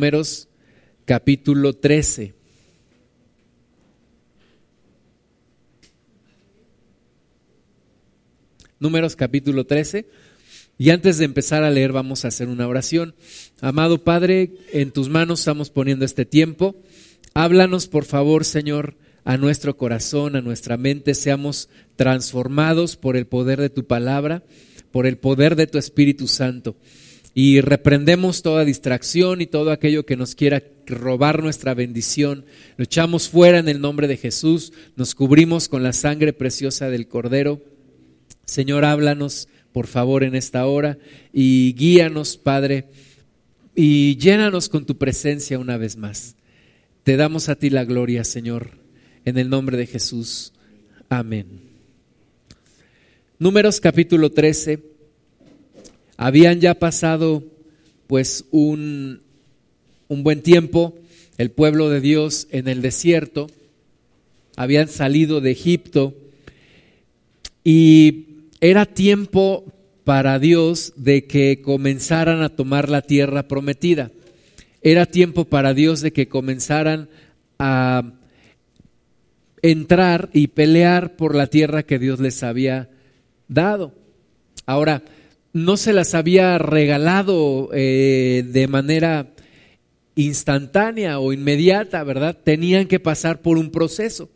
Números capítulo 13. Números capítulo 13. Y antes de empezar a leer vamos a hacer una oración. Amado Padre, en tus manos estamos poniendo este tiempo. Háblanos, por favor, Señor, a nuestro corazón, a nuestra mente, seamos transformados por el poder de tu palabra, por el poder de tu Espíritu Santo y reprendemos toda distracción y todo aquello que nos quiera robar nuestra bendición. Lo echamos fuera en el nombre de Jesús, nos cubrimos con la sangre preciosa del Cordero. Señor, háblanos por favor en esta hora y guíanos, Padre, y llénanos con tu presencia una vez más. Te damos a ti la gloria, Señor, en el nombre de Jesús. Amén. Números capítulo 13 habían ya pasado pues un, un buen tiempo el pueblo de Dios en el desierto, habían salido de Egipto y era tiempo para Dios de que comenzaran a tomar la tierra prometida. Era tiempo para Dios de que comenzaran a entrar y pelear por la tierra que Dios les había dado. Ahora, no se las había regalado eh, de manera instantánea o inmediata, ¿verdad? Tenían que pasar por un proceso.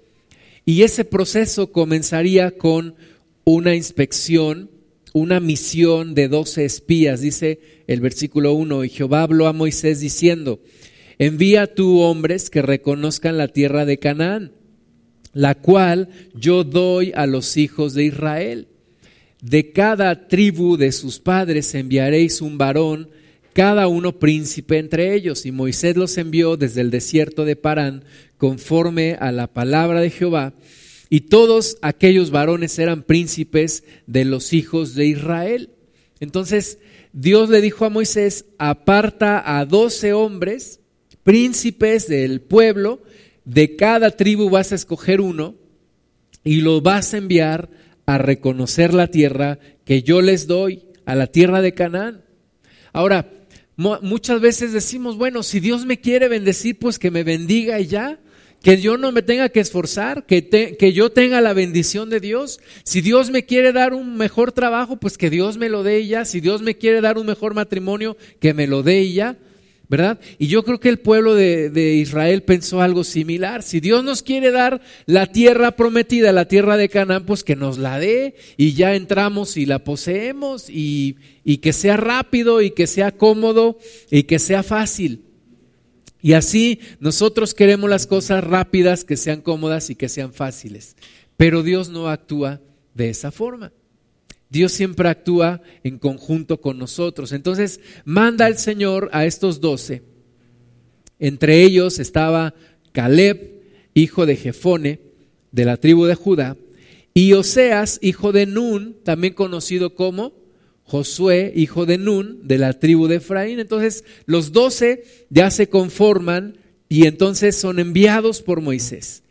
Y ese proceso comenzaría con una inspección, una misión de doce espías, dice el versículo 1, y Jehová habló a Moisés diciendo, envía tú hombres que reconozcan la tierra de Canaán, la cual yo doy a los hijos de Israel de cada tribu de sus padres enviaréis un varón, cada uno príncipe entre ellos. Y Moisés los envió desde el desierto de Parán, conforme a la palabra de Jehová. Y todos aquellos varones eran príncipes de los hijos de Israel. Entonces Dios le dijo a Moisés, aparta a doce hombres, príncipes del pueblo, de cada tribu vas a escoger uno y lo vas a enviar a reconocer la tierra que yo les doy, a la tierra de Canaán. Ahora, muchas veces decimos, bueno, si Dios me quiere bendecir, pues que me bendiga y ya. Que yo no me tenga que esforzar, que, que yo tenga la bendición de Dios. Si Dios me quiere dar un mejor trabajo, pues que Dios me lo dé y ya. Si Dios me quiere dar un mejor matrimonio, que me lo dé y ya. ¿Verdad? Y yo creo que el pueblo de, Israel pensó algo similar. Si Dios nos quiere dar la tierra prometida, la tierra de Canaán, pues que nos la dé y ya entramos y la poseemos y, y que sea rápido y que sea cómodo y que sea fácil. Y así nosotros queremos las cosas rápidas, que sean cómodas y que sean fáciles. Pero Dios no actúa de esa forma. Dios siempre actúa en conjunto con nosotros. Entonces manda el Señor a estos doce. Entre ellos estaba Caleb, hijo de Jefone, de la tribu de Judá, y Oseas, hijo de Nun, también conocido como Josué, hijo de Nun, de la tribu de Efraín. Entonces los doce ya se conforman y entonces son enviados por Moisés.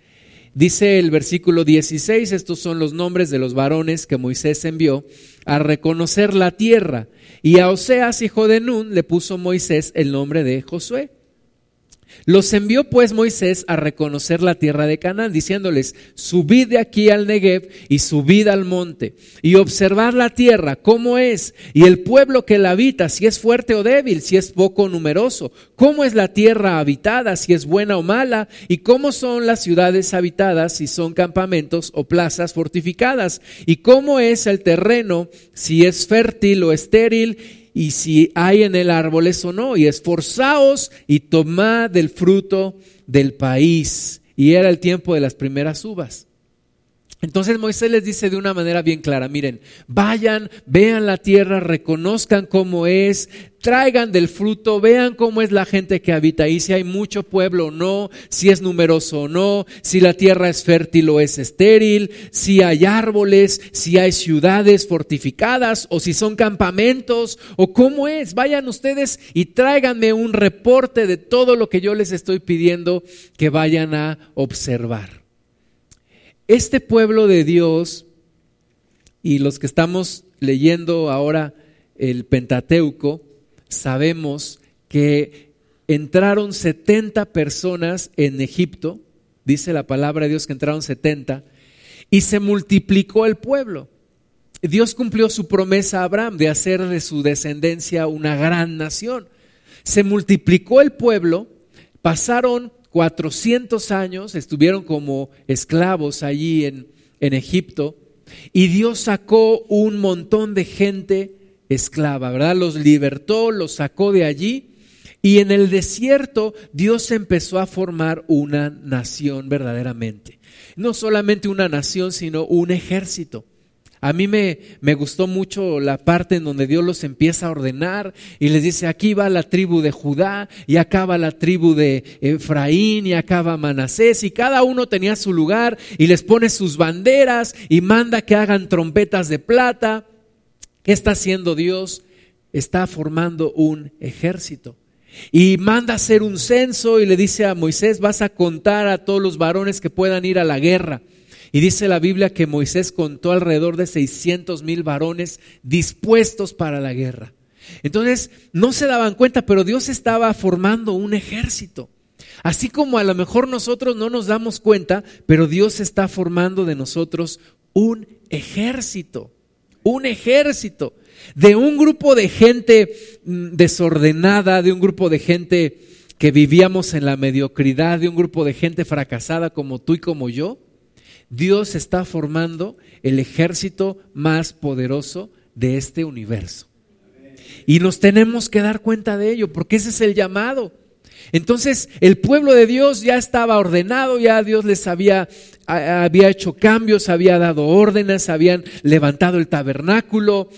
Dice el versículo 16, estos son los nombres de los varones que Moisés envió a reconocer la tierra. Y a Oseas, hijo de Nun, le puso Moisés el nombre de Josué. Los envió pues Moisés a reconocer la tierra de Canaán, diciéndoles, subid de aquí al Negev y subid al monte, y observad la tierra, cómo es, y el pueblo que la habita, si es fuerte o débil, si es poco numeroso, cómo es la tierra habitada, si es buena o mala, y cómo son las ciudades habitadas, si son campamentos o plazas fortificadas, y cómo es el terreno, si es fértil o estéril, y si hay en él árboles o no, y esforzaos y tomad del fruto del país. Y era el tiempo de las primeras uvas. Entonces Moisés les dice de una manera bien clara, miren, vayan, vean la tierra, reconozcan cómo es, traigan del fruto, vean cómo es la gente que habita ahí, si hay mucho pueblo o no, si es numeroso o no, si la tierra es fértil o es estéril, si hay árboles, si hay ciudades fortificadas o si son campamentos o cómo es. Vayan ustedes y tráiganme un reporte de todo lo que yo les estoy pidiendo que vayan a observar. Este pueblo de Dios y los que estamos leyendo ahora el Pentateuco, sabemos que entraron 70 personas en Egipto, dice la palabra de Dios que entraron 70, y se multiplicó el pueblo. Dios cumplió su promesa a Abraham de hacer de su descendencia una gran nación. Se multiplicó el pueblo, pasaron 400 años, estuvieron como esclavos allí en, en Egipto, y Dios sacó un montón de gente esclava, ¿verdad? Los libertó, los sacó de allí. Y en el desierto Dios empezó a formar una nación verdaderamente. No solamente una nación, sino un ejército. A mí me, me, gustó mucho la parte en donde Dios los empieza a ordenar y les dice, aquí va la tribu de Judá y acá va la tribu de Efraín y acá va Manasés y cada uno tenía su lugar y les pone sus banderas y manda que hagan trompetas de plata. ¿Qué está haciendo Dios? Está formando un ejército. Y manda hacer un censo y le dice a Moisés, vas a contar a todos los varones que puedan ir a la guerra. Y dice la Biblia que Moisés contó alrededor de 600 mil varones dispuestos para la guerra. Entonces, no se daban cuenta, pero Dios estaba formando un ejército. Así como a lo mejor nosotros no nos damos cuenta, pero Dios está formando de nosotros un ejército. Un ejército. De un grupo de gente mm, desordenada, de un grupo de gente que vivíamos en la mediocridad, de un grupo de gente fracasada como tú y como yo, Dios está formando el ejército más poderoso de este universo. Y nos tenemos que dar cuenta de ello, porque ese es el llamado. Entonces, el pueblo de Dios ya estaba ordenado, ya Dios les había, había hecho cambios, había dado órdenes, habían levantado el tabernáculo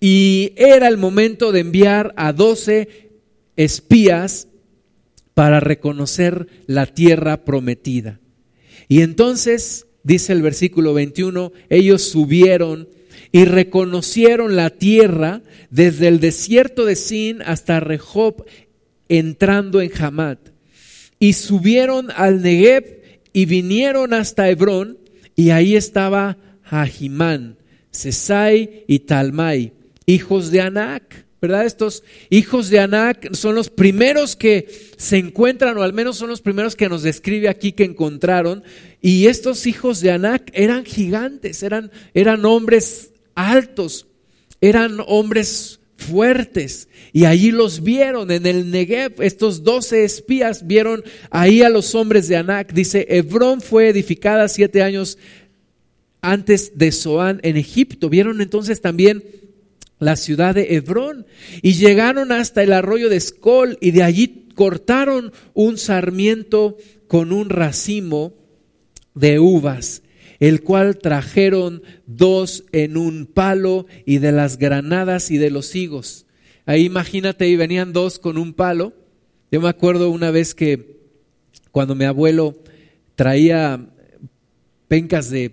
y era el momento de enviar a doce espías para reconocer la tierra prometida. Y entonces dice el versículo 21, ellos subieron y reconocieron la tierra desde el desierto de Sin hasta Rehob, entrando en Hamat. Y subieron al Negev y vinieron hasta Hebrón, y ahí estaba Ahimán, Sesai y Talmai, hijos de Anac. ¿verdad? Estos hijos de Anac son los primeros que se encuentran, o al menos son los primeros que nos describe aquí que encontraron. Y estos hijos de Anac eran gigantes, eran, eran hombres altos, eran hombres fuertes. Y allí los vieron en el Negev. Estos doce espías vieron ahí a los hombres de Anac. Dice, Hebrón fue edificada siete años antes de Zoán en Egipto. Vieron entonces también la ciudad de Hebrón, y llegaron hasta el arroyo de Escol, y de allí cortaron un sarmiento con un racimo de uvas, el cual trajeron dos en un palo, y de las granadas y de los higos. Ahí imagínate, y venían dos con un palo. Yo me acuerdo una vez que cuando mi abuelo traía pencas de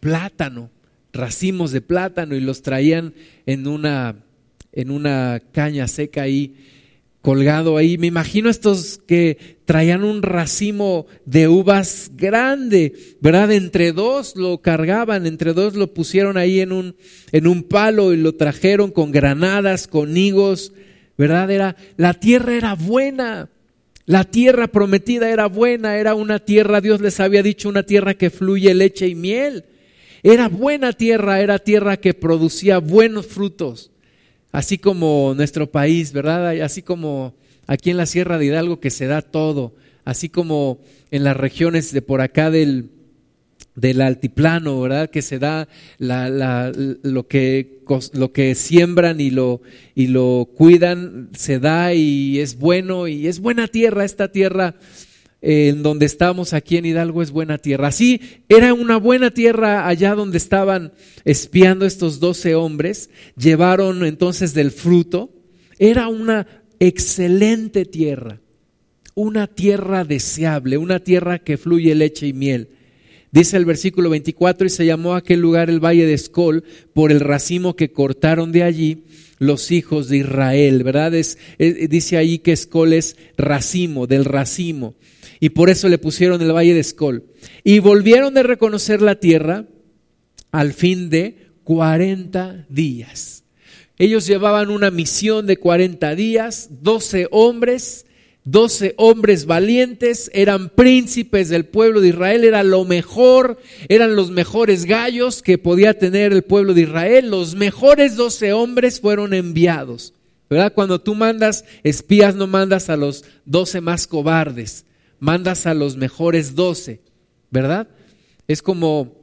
plátano, racimos de plátano y los traían en una, en una caña seca ahí, colgado ahí. Me imagino estos que traían un racimo de uvas grande, ¿verdad? Entre dos lo cargaban, entre dos lo pusieron ahí en un, en un palo y lo trajeron con granadas, con higos, ¿verdad? Era, la tierra era buena. La tierra prometida era buena, era una tierra, Dios les había dicho, una tierra que fluye leche y miel. Era buena tierra, era tierra que producía buenos frutos, así como nuestro país, ¿verdad? Así como aquí en la Sierra de Hidalgo que se da todo, así como en las regiones de por acá del, del altiplano, ¿verdad? Que se da lo, que, lo que siembran y lo, y lo cuidan, se da y es bueno y es buena tierra, esta tierra en donde estamos aquí en Hidalgo es buena tierra. Así era una buena tierra allá donde estaban espiando estos doce hombres, llevaron entonces del fruto, era una excelente tierra, una tierra deseable, una tierra que fluye leche y miel. Dice el versículo 24, y se llamó aquel lugar el valle de Escol por el racimo que cortaron de allí los hijos de Israel, ¿verdad? dice ahí que Escol es racimo, del racimo y por eso le pusieron el valle de Escol. Y volvieron de reconocer la tierra al fin de 40 días. Ellos llevaban una misión de 40 días, 12 hombres doce hombres valientes, eran príncipes del pueblo de Israel, era lo mejor, eran los mejores gallos que podía tener el pueblo de Israel, los mejores doce hombres fueron enviados. ¿Verdad? Cuando tú mandas espías, no mandas a los doce más cobardes, mandas a los mejores doce, ¿verdad? Es como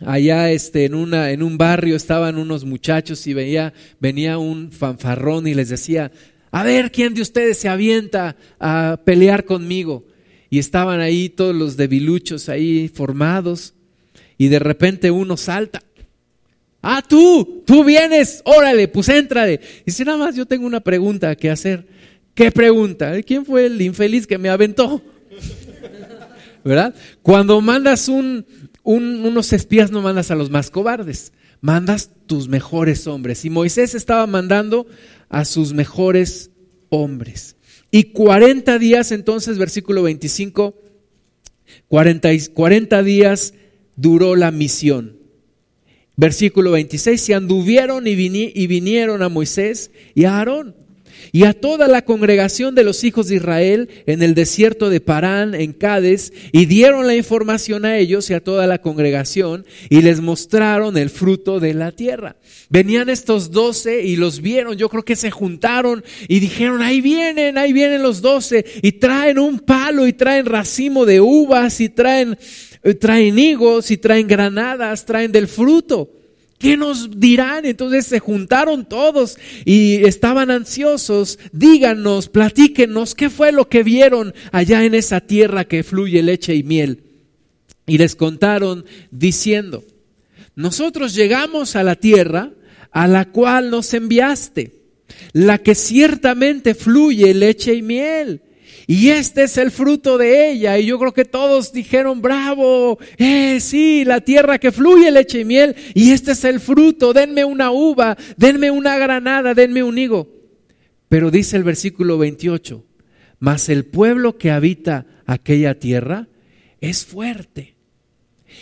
allá este, en, una, en un barrio estaban unos muchachos y veía, venía un fanfarrón y les decía, a ver quién de ustedes se avienta a pelear conmigo. Y estaban ahí todos los debiluchos ahí formados y de repente uno salta. Ah, tú, tú vienes, órale, pues éntrale. Y si nada más yo tengo una pregunta que hacer. ¿Qué pregunta? ¿Quién fue el infeliz que me aventó? ¿Verdad? Cuando mandas un, unos espías no mandas a los más cobardes, mandas tus mejores hombres. Y Moisés estaba mandando a sus mejores hombres. Y 40 días entonces, versículo 25, 40, 40 días duró la misión. Versículo 26, se anduvieron y vinieron a Moisés y a Aarón y a toda la congregación de los hijos de Israel en el desierto de Parán, en Cádiz, y dieron la información a ellos y a toda la congregación, y les mostraron el fruto de la tierra. Venían estos doce y los vieron, yo creo que se juntaron y dijeron, ahí vienen, ahí vienen los doce, y traen un palo y traen racimo de uvas y traen, eh, traen higos y traen granadas, traen del fruto. ¿Qué nos dirán? Entonces se juntaron todos y estaban ansiosos. Díganos, platíquenos, ¿qué fue lo que vieron allá en esa tierra que fluye leche y miel? Y les contaron diciendo, nosotros llegamos a la tierra a la cual nos enviaste, la que ciertamente fluye leche y miel y este es el fruto de ella. Y yo creo que todos dijeron, bravo, eh, sí, la tierra que fluye leche y miel. Y este es el fruto, denme una uva, denme una granada, denme un higo. Pero dice el versículo 28, mas el pueblo que habita aquella tierra es fuerte.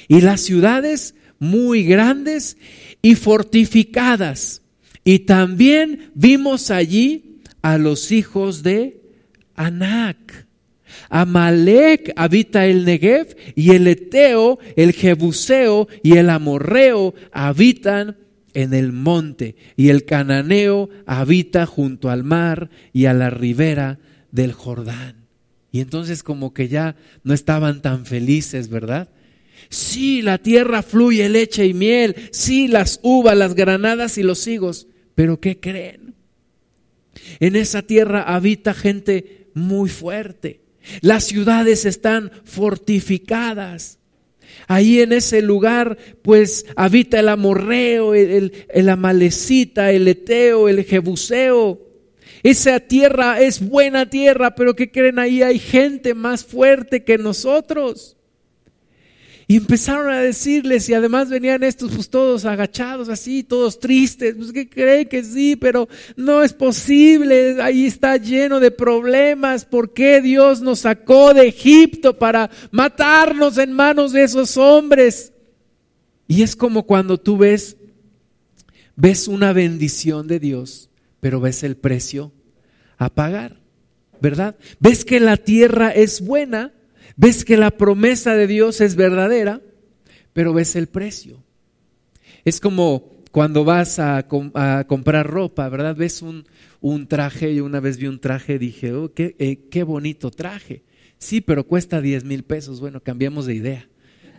Y las ciudades muy grandes y fortificadas. Y también vimos allí a los hijos de Anac. Amalek habita el Negev y el Eteo, el Jebuseo y el Amorreo habitan en el monte y el Cananeo habita junto al mar y a la ribera del Jordán. Y entonces como que ya no estaban tan felices, ¿verdad? Sí, la tierra fluye leche y miel, sí, las uvas, las granadas y los higos, pero ¿qué creen? En esa tierra habita gente muy fuerte. Las ciudades están fortificadas. Ahí en ese lugar, pues habita el amorreo, el, el, amalecita, el eteo, el jebuseo. Esa tierra es buena tierra, pero que creen ahí hay gente más fuerte que nosotros. Y empezaron a decirles, y además venían estos pues todos agachados así, todos tristes, pues que creen que sí, pero no es posible, ahí está lleno de problemas, ¿por qué Dios nos sacó de Egipto para matarnos en manos de esos hombres? Y es como cuando tú ves, ves una bendición de Dios, pero ves el precio a pagar, ¿verdad? Ves que la tierra es buena, Ves que la promesa de Dios es verdadera, pero ves el precio. Es como cuando vas a, comprar ropa, ¿verdad? Ves un, traje, yo una vez vi un traje, dije, oh, qué, eh, qué bonito traje. Sí, pero cuesta 10 mil pesos. Bueno, cambiamos de idea.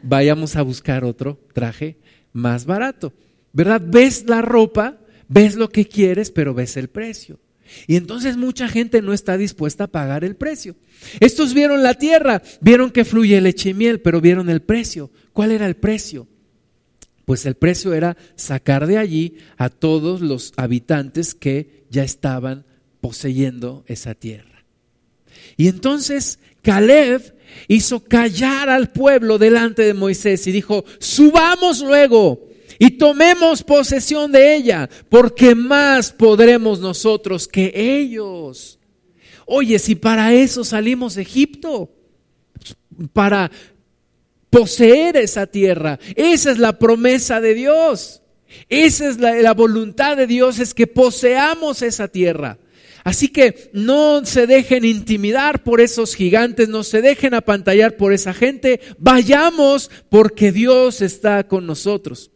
Vayamos a buscar otro traje más barato. ¿Verdad? Ves la ropa, ves lo que quieres, pero ves el precio. Y entonces mucha gente no está dispuesta a pagar el precio. Estos vieron la tierra, vieron que fluye leche y miel, pero vieron el precio. ¿Cuál era el precio? Pues el precio era sacar de allí a todos los habitantes que ya estaban poseyendo esa tierra. Y entonces Caleb hizo callar al pueblo delante de Moisés y dijo, subamos luego y tomemos posesión de ella, porque más podremos nosotros que ellos. Oye, si para eso salimos de Egipto, para poseer esa tierra, esa es la promesa de Dios. Esa es la, voluntad de Dios, es que poseamos esa tierra. Así que no se dejen intimidar por esos gigantes, no se dejen apantallar por esa gente, vayamos porque Dios está con nosotros.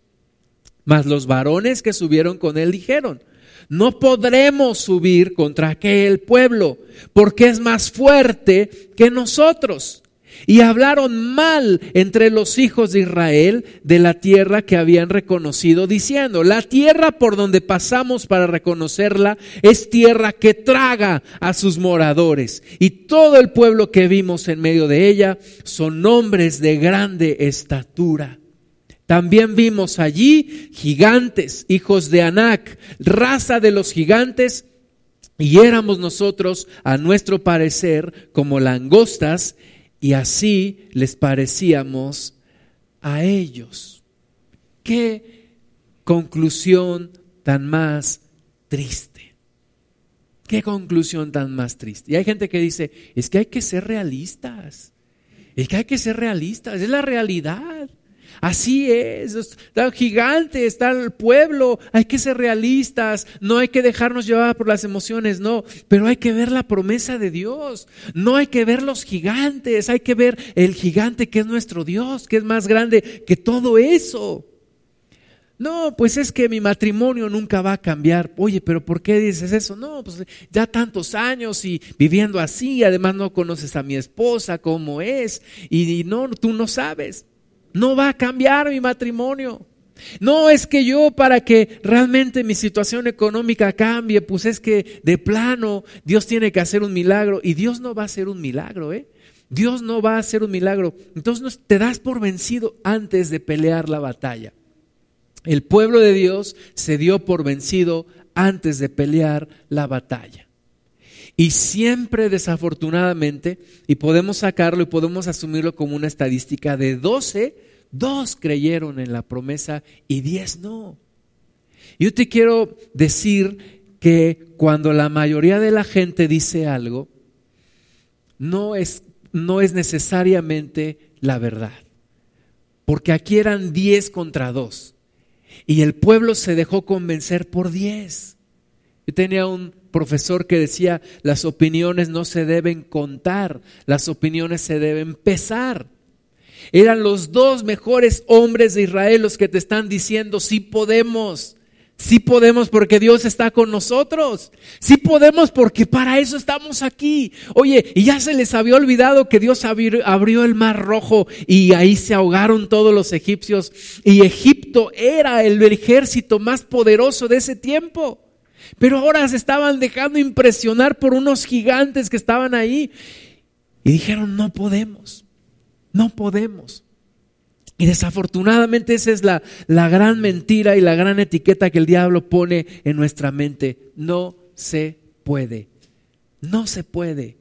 Mas los varones que subieron con él dijeron, no podremos subir contra aquel pueblo, porque es más fuerte que nosotros. Y hablaron mal entre los hijos de Israel de la tierra que habían reconocido, diciendo, la tierra por donde pasamos para reconocerla es tierra que traga a sus moradores. Y todo el pueblo que vimos en medio de ella son hombres de grande estatura. También vimos allí gigantes, hijos de Anac, raza de los gigantes, y éramos nosotros, a nuestro parecer, como langostas, y así les parecíamos a ellos. Qué conclusión tan más triste. Qué conclusión tan más triste. Y hay gente que dice, es que hay que ser realistas. Es que hay que ser realistas. Es la realidad. Así es, está gigante, está el pueblo, hay que ser realistas, no hay que dejarnos llevar por las emociones, no, pero hay que ver la promesa de Dios, no hay que ver los gigantes, hay que ver el gigante que es nuestro Dios, que es más grande que todo eso. No, pues es que mi matrimonio nunca va a cambiar. Oye, pero ¿por qué dices eso? No, pues ya tantos años y viviendo así, además no conoces a mi esposa, cómo es, y no, tú no sabes. No va a cambiar mi matrimonio. No es que yo para que realmente mi situación económica cambie, pues es que de plano Dios tiene que hacer un milagro y Dios no va a hacer un milagro, ¿eh? Dios no va a hacer un milagro. Entonces te das por vencido antes de pelear la batalla. El pueblo de Dios se dio por vencido antes de pelear la batalla. Y siempre desafortunadamente, y podemos sacarlo y podemos asumirlo como una estadística de 12, dos creyeron en la promesa y 10 no. Yo te quiero decir que cuando la mayoría de la gente dice algo, no es, no es necesariamente la verdad. Porque aquí eran 10 contra 2 y el pueblo se dejó convencer por 10. Yo tenía un profesor que decía, las opiniones no se deben contar, las opiniones se deben pesar. Eran los dos mejores hombres de Israel los que te están diciendo, sí podemos, sí podemos porque Dios está con nosotros, sí podemos porque para eso estamos aquí. Oye, y ya se les había olvidado que Dios abrió el mar rojo y ahí se ahogaron todos los egipcios y Egipto era el ejército más poderoso de ese tiempo. Pero ahora se estaban dejando impresionar por unos gigantes que estaban ahí. Y dijeron, no podemos, no podemos. Y desafortunadamente esa es la, la gran mentira y la gran etiqueta que el diablo pone en nuestra mente. No se puede, no se puede.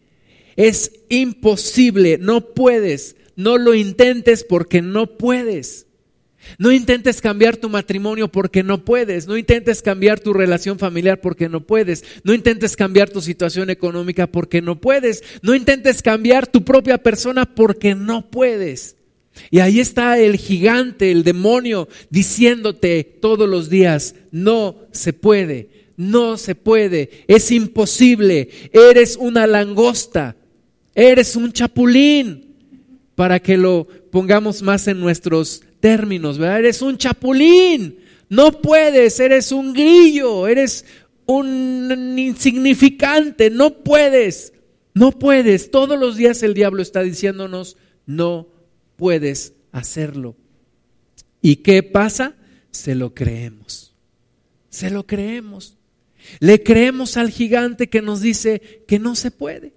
Es imposible, no puedes, no lo intentes porque no puedes. No intentes cambiar tu matrimonio porque no puedes. No intentes cambiar tu relación familiar porque no puedes. No intentes cambiar tu situación económica porque no puedes. No intentes cambiar tu propia persona porque no puedes. Y ahí está el gigante, el demonio, diciéndote todos los días, no se puede, no se puede, es imposible, eres una langosta, eres un chapulín, para que lo pongamos más en nuestros términos, ¿verdad? Eres un chapulín, no puedes, eres un grillo, eres un insignificante, no puedes, no puedes. Todos los días el diablo está diciéndonos, no puedes hacerlo. ¿Y qué pasa? Se lo creemos, se lo creemos. Le creemos al gigante que nos dice que no se puede.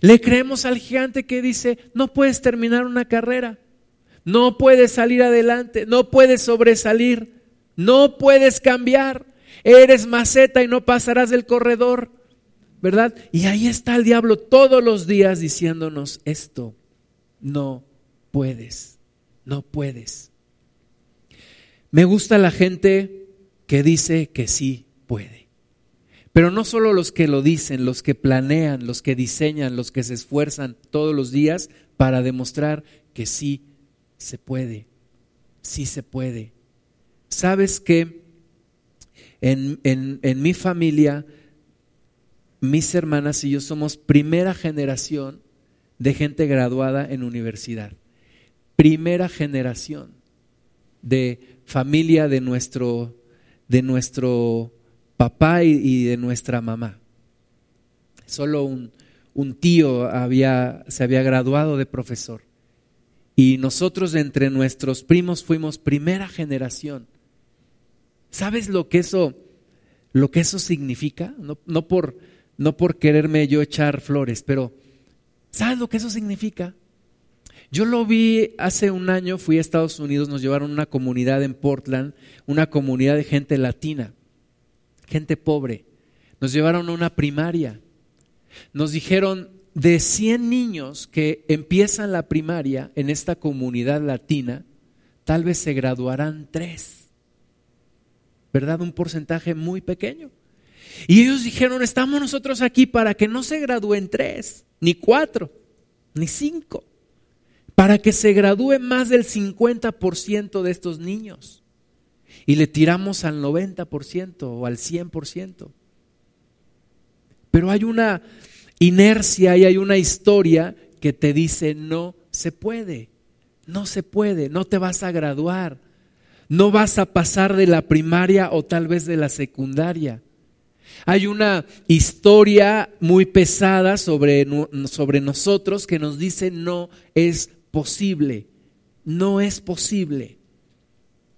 Le creemos al gigante que dice, no puedes terminar una carrera. No puedes salir adelante, no puedes sobresalir, no puedes cambiar. Eres maceta y no pasarás del corredor, ¿verdad? Y ahí está el diablo todos los días diciéndonos esto. No puedes, no puedes. Me gusta la gente que dice que sí puede. Pero no solo los que lo dicen, los que planean, los que diseñan, los que se esfuerzan todos los días para demostrar que sí se puede, sí se puede. ¿Sabes que en, en mi familia mis hermanas y yo somos primera generación de gente graduada en universidad. Primera generación de familia de nuestro, de nuestro papá y, de nuestra mamá. Solo un, un tío había, se había graduado de profesor. Y nosotros entre nuestros primos fuimos primera generación. ¿Sabes lo que eso, lo que eso significa? No, por, no por quererme yo echar flores, pero ¿sabes lo que eso significa? Yo lo vi hace un año, fui a Estados Unidos, nos llevaron a una comunidad en Portland, una comunidad de gente latina, gente pobre. Nos llevaron a una primaria. Nos dijeron, de 100 niños que empiezan la primaria en esta comunidad latina, tal vez se graduarán tres. ¿Verdad? Un porcentaje muy pequeño. Y ellos dijeron, estamos nosotros aquí para que no se gradúen tres, ni cuatro, ni cinco, para que se gradúe más del 50% de estos niños. Y le tiramos al 90% o al 100%. Pero hay una inercia y hay una historia que te dice no se puede, no se puede, no te vas a graduar, no vas a pasar de la primaria o tal vez de la secundaria. Hay una historia muy pesada sobre, sobre nosotros que nos dice no es posible, no es posible.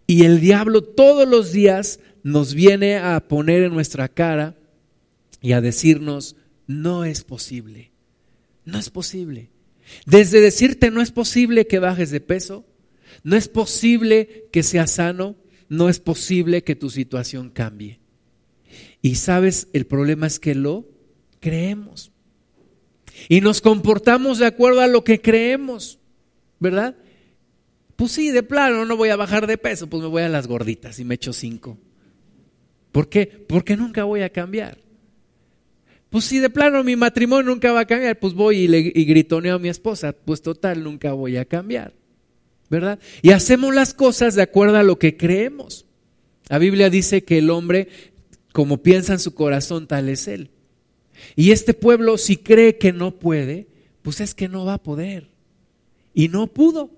Y el diablo todos los días nos viene a poner en nuestra cara y a decirnos, no es posible, no es posible. Desde decirte no es posible que bajes de peso, no es posible que seas sano, no es posible que tu situación cambie. Y sabes, el problema es que lo creemos. Y nos comportamos de acuerdo a lo que creemos, ¿verdad? Pues sí, de plano, no voy a bajar de peso, pues me voy a las gorditas y me echo cinco. ¿Por qué? Porque nunca voy a cambiar. Pues si de plano mi matrimonio nunca va a cambiar, pues voy y, gritoneo a mi esposa, pues total, nunca voy a cambiar. ¿Verdad? Y hacemos las cosas de acuerdo a lo que creemos. La Biblia dice que el hombre como piensa en su corazón, tal es él. Y este pueblo, si cree que no puede, pues es que no va a poder. Y no pudo,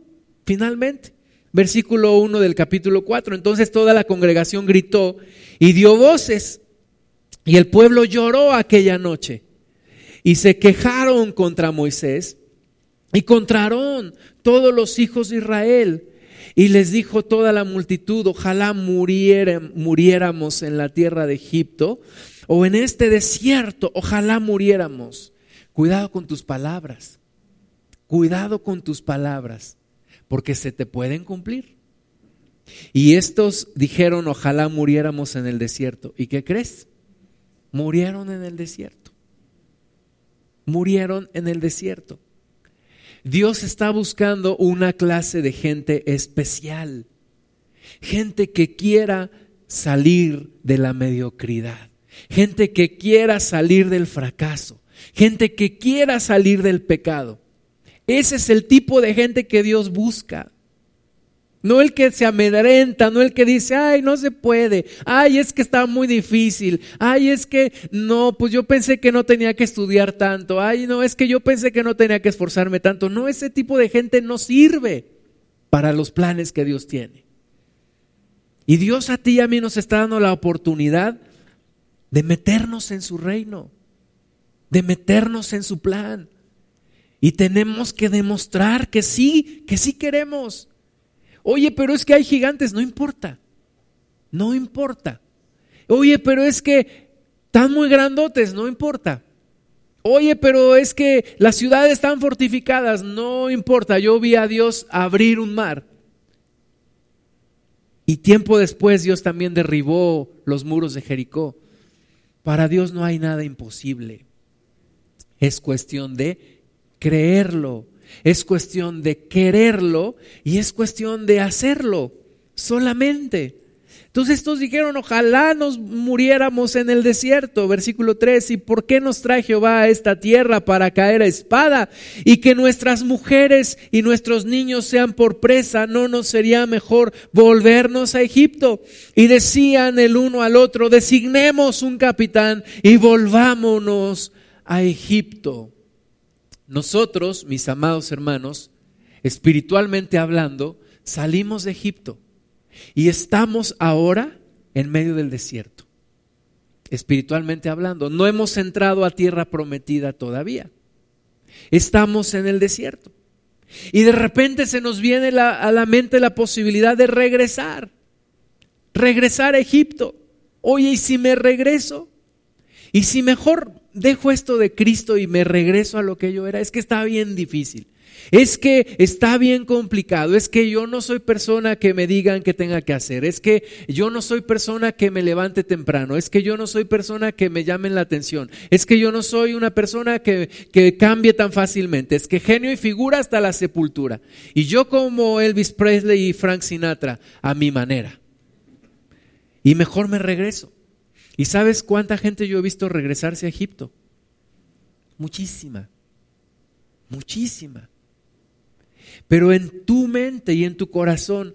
finalmente. Versículo 1 del capítulo 4. Entonces toda la congregación gritó y dio voces. Y el pueblo lloró aquella noche. Y se quejaron contra Moisés y contra Aarón, todos los hijos de Israel. Y les dijo toda la multitud, ojalá muriéramos en la tierra de Egipto o en este desierto, ojalá muriéramos. Cuidado con tus palabras, cuidado con tus palabras, porque se te pueden cumplir. Y estos dijeron, ojalá muriéramos en el desierto. ¿Y qué crees? Murieron en el desierto. Murieron en el desierto. Dios está buscando una clase de gente especial, gente que quiera salir de la mediocridad, gente que quiera salir del fracaso, gente que quiera salir del pecado. Ese es el tipo de gente que Dios busca. No el que se amedrenta, no el que dice, ay, no se puede, ay, es que está muy difícil, ay, es que no, pues yo pensé que no tenía que estudiar tanto, ay, no, es que yo pensé que no tenía que esforzarme tanto. No, ese tipo de gente no sirve para los planes que Dios tiene. Y Dios a ti y a mí nos está dando la oportunidad de meternos en su reino, de meternos en su plan. Y tenemos que demostrar que sí, que sí queremos Oye, pero es que hay gigantes, no importa, no importa. Oye, pero es que están muy grandotes, no importa. Oye, pero es que las ciudades están fortificadas, no importa. Yo vi a Dios abrir un mar. Y tiempo después Dios también derribó los muros de Jericó. Para Dios no hay nada imposible. Es cuestión de creerlo es cuestión de quererlo y es cuestión de hacerlo solamente. Entonces estos dijeron, ojalá nos muriéramos en el desierto. Versículo 3, ¿y por qué nos trae Jehová a esta tierra para caer a espada? Y que nuestras mujeres y nuestros niños sean por presa, ¿no nos sería mejor volvernos a Egipto? Y decían el uno al otro, designemos un capitán y volvámonos a Egipto. Nosotros, mis amados hermanos, espiritualmente hablando, salimos de Egipto y estamos ahora en medio del desierto, espiritualmente hablando. No hemos entrado a tierra prometida todavía. Estamos en el desierto. Y de repente se nos viene a la mente la posibilidad de regresar, regresar a Egipto. Oye, ¿y si me regreso? ¿Y si mejor dejo esto de Cristo y me regreso a lo que yo era? Es que está bien difícil. Es que está bien complicado, es que yo no soy persona que me digan que tenga que hacer, es que yo no soy persona que me levante temprano, es que yo no soy persona que me llamen la atención, es que yo no soy una persona que, que cambie tan fácilmente, es que genio y figura hasta la sepultura. Y yo como Elvis Presley y Frank Sinatra, a mi manera. Y mejor me regreso. ¿Y sabes cuánta gente yo he visto regresarse a Egipto? Muchísima, muchísima. Pero en tu mente y en tu corazón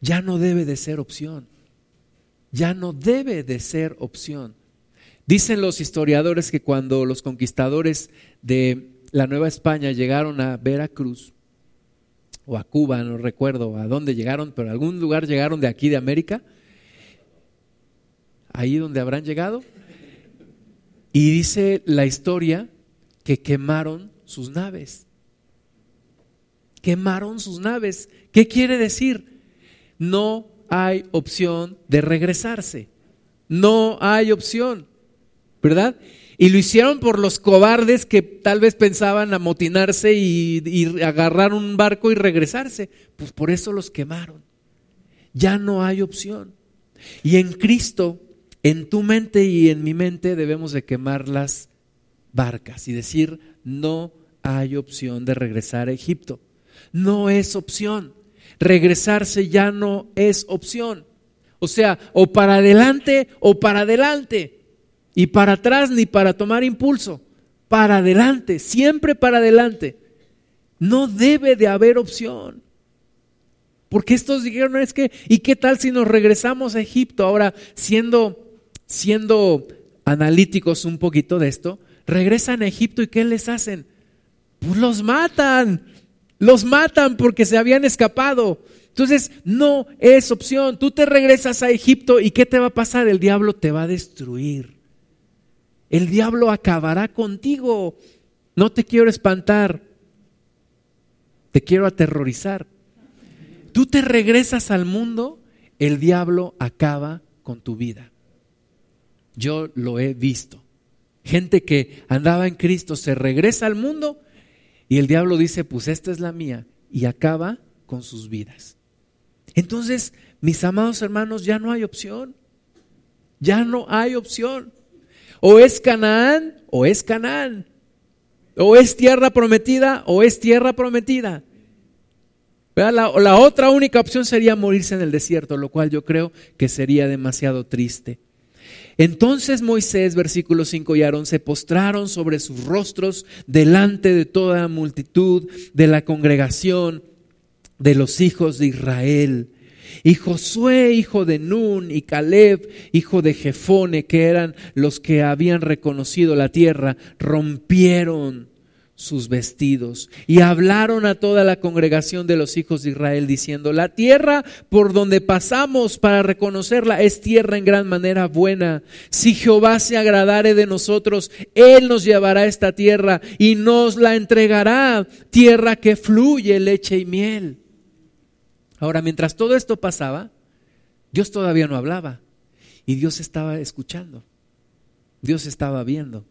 ya no debe de ser opción. Ya no debe de ser opción. Dicen los historiadores que cuando los conquistadores de la Nueva España llegaron a Veracruz, o a Cuba, no recuerdo a dónde llegaron, pero a algún lugar llegaron de aquí de América, ahí donde habrán llegado, y dice la historia que quemaron sus naves quemaron sus naves. ¿Qué quiere decir? No hay opción de regresarse. No hay opción, ¿verdad? Y lo hicieron por los cobardes que tal vez pensaban amotinarse y, y, agarrar un barco y regresarse. Pues por eso los quemaron. Ya no hay opción. Y en Cristo, en tu mente y en mi mente debemos de quemar las barcas y decir, no hay opción de regresar a Egipto no es opción. Regresarse ya no es opción. O sea, o para adelante o para adelante. Y para atrás ni para tomar impulso. Para adelante, siempre para adelante. No debe de haber opción. Porque estos dijeron, es que, ¿y qué tal si nos regresamos a Egipto? Ahora, siendo, siendo analíticos un poquito de esto, regresan a Egipto y ¿qué les hacen? Pues los matan. Los matan porque se habían escapado. Entonces, no es opción. Tú te regresas a Egipto y ¿qué te va a pasar? El diablo te va a destruir. El diablo acabará contigo. No te quiero espantar. Te quiero aterrorizar. Tú te regresas al mundo, el diablo acaba con tu vida. Yo lo he visto. Gente que andaba en Cristo se regresa al mundo y el diablo dice, pues esta es la mía, y acaba con sus vidas. Entonces, mis amados hermanos, ya no hay opción. Ya no hay opción. O es Canaán o es Canaán. O es tierra prometida o es tierra prometida. La, la, otra única opción sería morirse en el desierto, lo cual yo creo que sería demasiado triste. Entonces Moisés, versículos 5 y Aarón, se postraron sobre sus rostros delante de toda la multitud de la congregación de los hijos de Israel. Y Josué, hijo de Nun, y Caleb, hijo de Jefone, que eran los que habían reconocido la tierra, rompieron sus vestidos y hablaron a toda la congregación de los hijos de Israel diciendo, la tierra por donde pasamos para reconocerla es tierra en gran manera buena. Si Jehová se agradare de nosotros, Él nos llevará esta tierra y nos la entregará, tierra que fluye leche y miel. Ahora, mientras todo esto pasaba, Dios todavía no hablaba y Dios estaba escuchando, Dios estaba viendo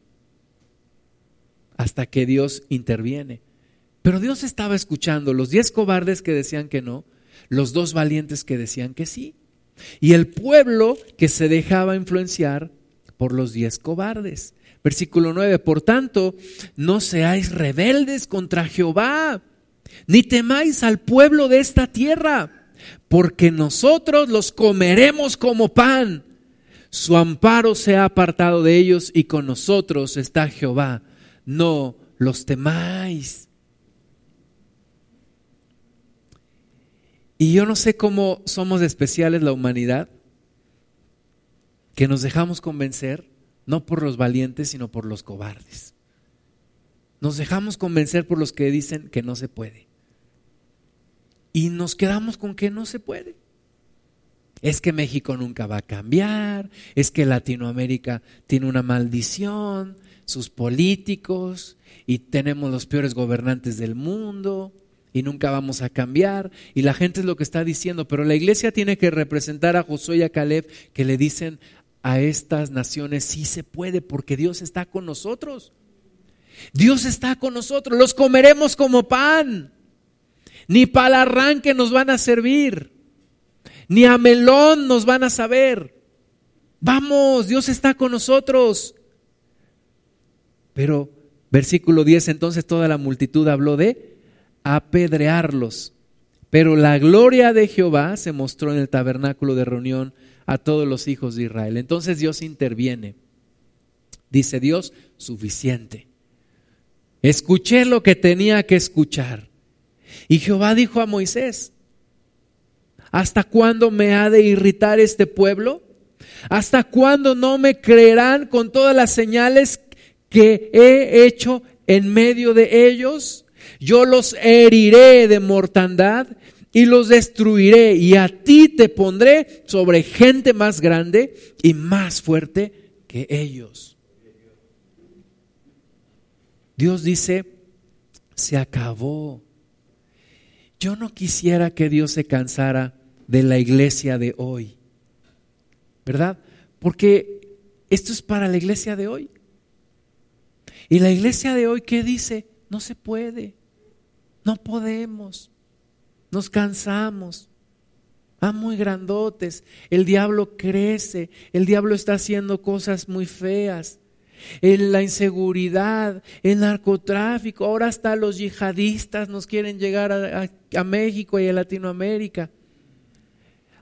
hasta que Dios interviene. Pero Dios estaba escuchando los diez cobardes que decían que no, los dos valientes que decían que sí, y el pueblo que se dejaba influenciar por los diez cobardes. Versículo 9, por tanto, no seáis rebeldes contra Jehová, ni temáis al pueblo de esta tierra porque nosotros los comeremos como pan. Su amparo se ha apartado de ellos y con nosotros está Jehová. No los temáis. Y yo no sé cómo somos especiales la humanidad, que nos dejamos convencer no por los valientes, sino por los cobardes. Nos dejamos convencer por los que dicen que no se puede. Y nos quedamos con que no se puede. Es que México nunca va a cambiar, es que Latinoamérica tiene una maldición, sus políticos, y tenemos los peores gobernantes del mundo y nunca vamos a cambiar. Y la gente es lo que está diciendo, pero la iglesia tiene que representar a Josué y a Caleb que le dicen a estas naciones, sí se puede, porque Dios está con nosotros. Dios está con nosotros, los comeremos como pan. Ni para el arranque nos van a servir, ni a melón nos van a saber. Vamos, Dios está con nosotros. Pero versículo 10, entonces toda la multitud habló de apedrearlos. Pero la gloria de Jehová se mostró en el tabernáculo de reunión a todos los hijos de Israel. Entonces Dios interviene. Dice Dios, suficiente. Escuché lo que tenía que escuchar. Y Jehová dijo a Moisés, ¿hasta cuándo me ha de irritar este pueblo? ¿Hasta cuándo no me creerán con todas las señales que he hecho en medio de ellos? yo los heriré de mortandad y los destruiré y a ti te pondré sobre gente más grande y más fuerte que ellos. Dios dice, se acabó. Yo no quisiera que Dios se cansara de la iglesia de hoy, ¿verdad? Porque esto es para la iglesia de hoy. Y la iglesia de hoy, ¿qué dice? No se puede. No podemos. Nos cansamos. Ah, muy grandotes. El diablo crece. El diablo está haciendo cosas muy feas. En la inseguridad, el narcotráfico. Ahora hasta los yihadistas nos quieren llegar a, a México y a Latinoamérica.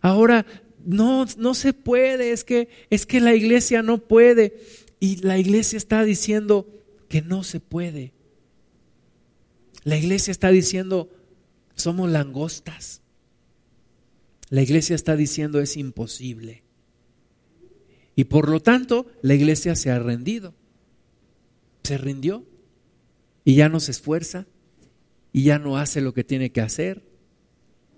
Ahora no, no se puede. Es que, es que la iglesia no puede. Y la iglesia está diciendo que no se puede. La iglesia está diciendo, somos langostas. La iglesia está diciendo, es imposible. Y por lo tanto, la iglesia se ha rendido. Se rindió y ya no se esfuerza y ya no hace lo que tiene que hacer.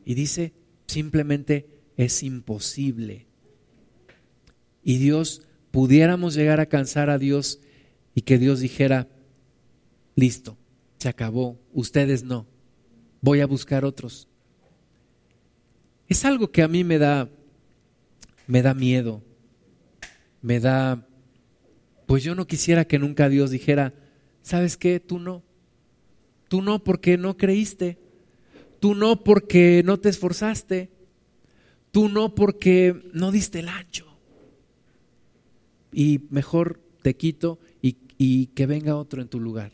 Y dice, simplemente es imposible. Y Dios, pudiéramos llegar a cansar a Dios y que Dios dijera, listo, se acabó, ustedes no, voy a buscar otros. Es algo que a mí me da, me da miedo, me da, pues yo no quisiera que nunca Dios dijera, ¿sabes qué? Tú no, tú no porque no creíste, tú no porque no te esforzaste, tú no porque no diste el ancho. Y mejor te quito y, que venga otro en tu lugar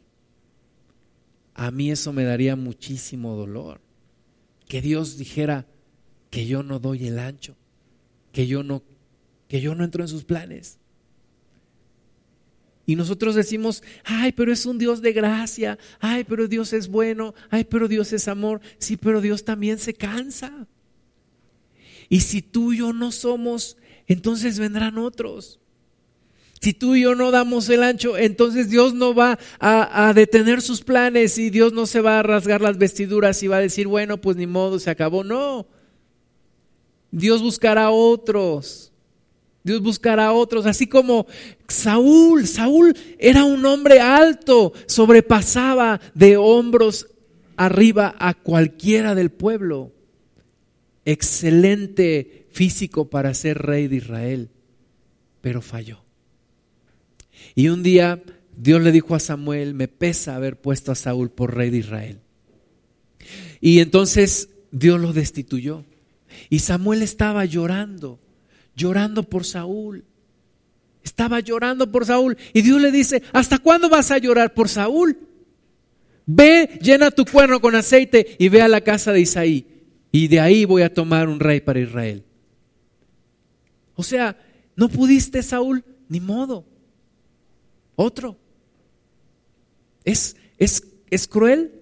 a mí eso me daría muchísimo dolor. Que Dios dijera que yo no doy el ancho, que yo no, que yo no entro en sus planes. Y nosotros decimos, ay, pero es un Dios de gracia, ay, pero Dios es bueno, ay, pero Dios es amor. Sí, pero Dios también se cansa. Y si tú y yo no somos, entonces vendrán otros. Si tú y yo no damos el ancho, entonces Dios no va a, detener sus planes y Dios no se va a rasgar las vestiduras y va a decir, bueno, pues ni modo, se acabó. No. Dios buscará otros. Dios buscará otros. Así como Saúl. Saúl era un hombre alto, sobrepasaba de hombros arriba a cualquiera del pueblo. Excelente físico para ser rey de Israel, pero falló. Y un día Dios le dijo a Samuel, me pesa haber puesto a Saúl por rey de Israel. Y entonces Dios lo destituyó. Y Samuel estaba llorando, llorando por Saúl. Estaba llorando por Saúl. Y Dios le dice, ¿hasta cuándo vas a llorar por Saúl? Ve, llena tu cuerno con aceite y ve a la casa de Isaí. Y de ahí voy a tomar un rey para Israel. O sea, no pudiste, Saúl, ni modo. Otro. ¿Es, es, es cruel?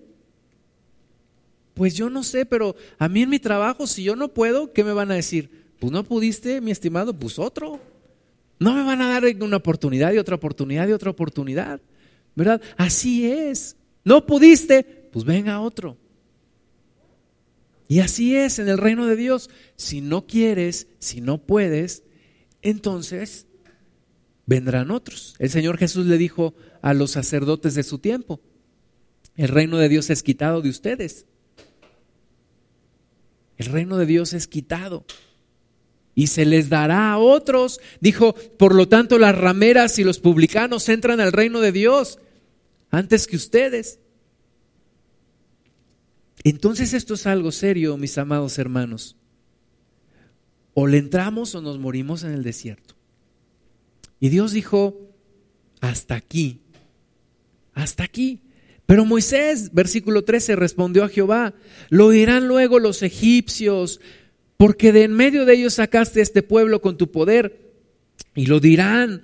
Pues yo no sé, pero a mí en mi trabajo, si yo no puedo, ¿qué me van a decir? Pues no pudiste, mi estimado, pues otro. No me van a dar una oportunidad y otra oportunidad y otra oportunidad. ¿Verdad? Así es. No pudiste, pues venga otro. Y así es en el reino de Dios. Si no quieres, si no puedes, entonces vendrán otros. El Señor Jesús le dijo a los sacerdotes de su tiempo, el reino de Dios es quitado de ustedes. El reino de Dios es quitado y se les dará a otros. Dijo, por lo tanto, las rameras y los publicanos entran al reino de Dios antes que ustedes. Entonces esto es algo serio, mis amados hermanos. O le entramos o nos morimos en el desierto. Y Dios dijo, hasta aquí, hasta aquí. Pero Moisés, versículo 13, respondió a Jehová, lo oirán luego los egipcios, porque de en medio de ellos sacaste este pueblo con tu poder, y lo dirán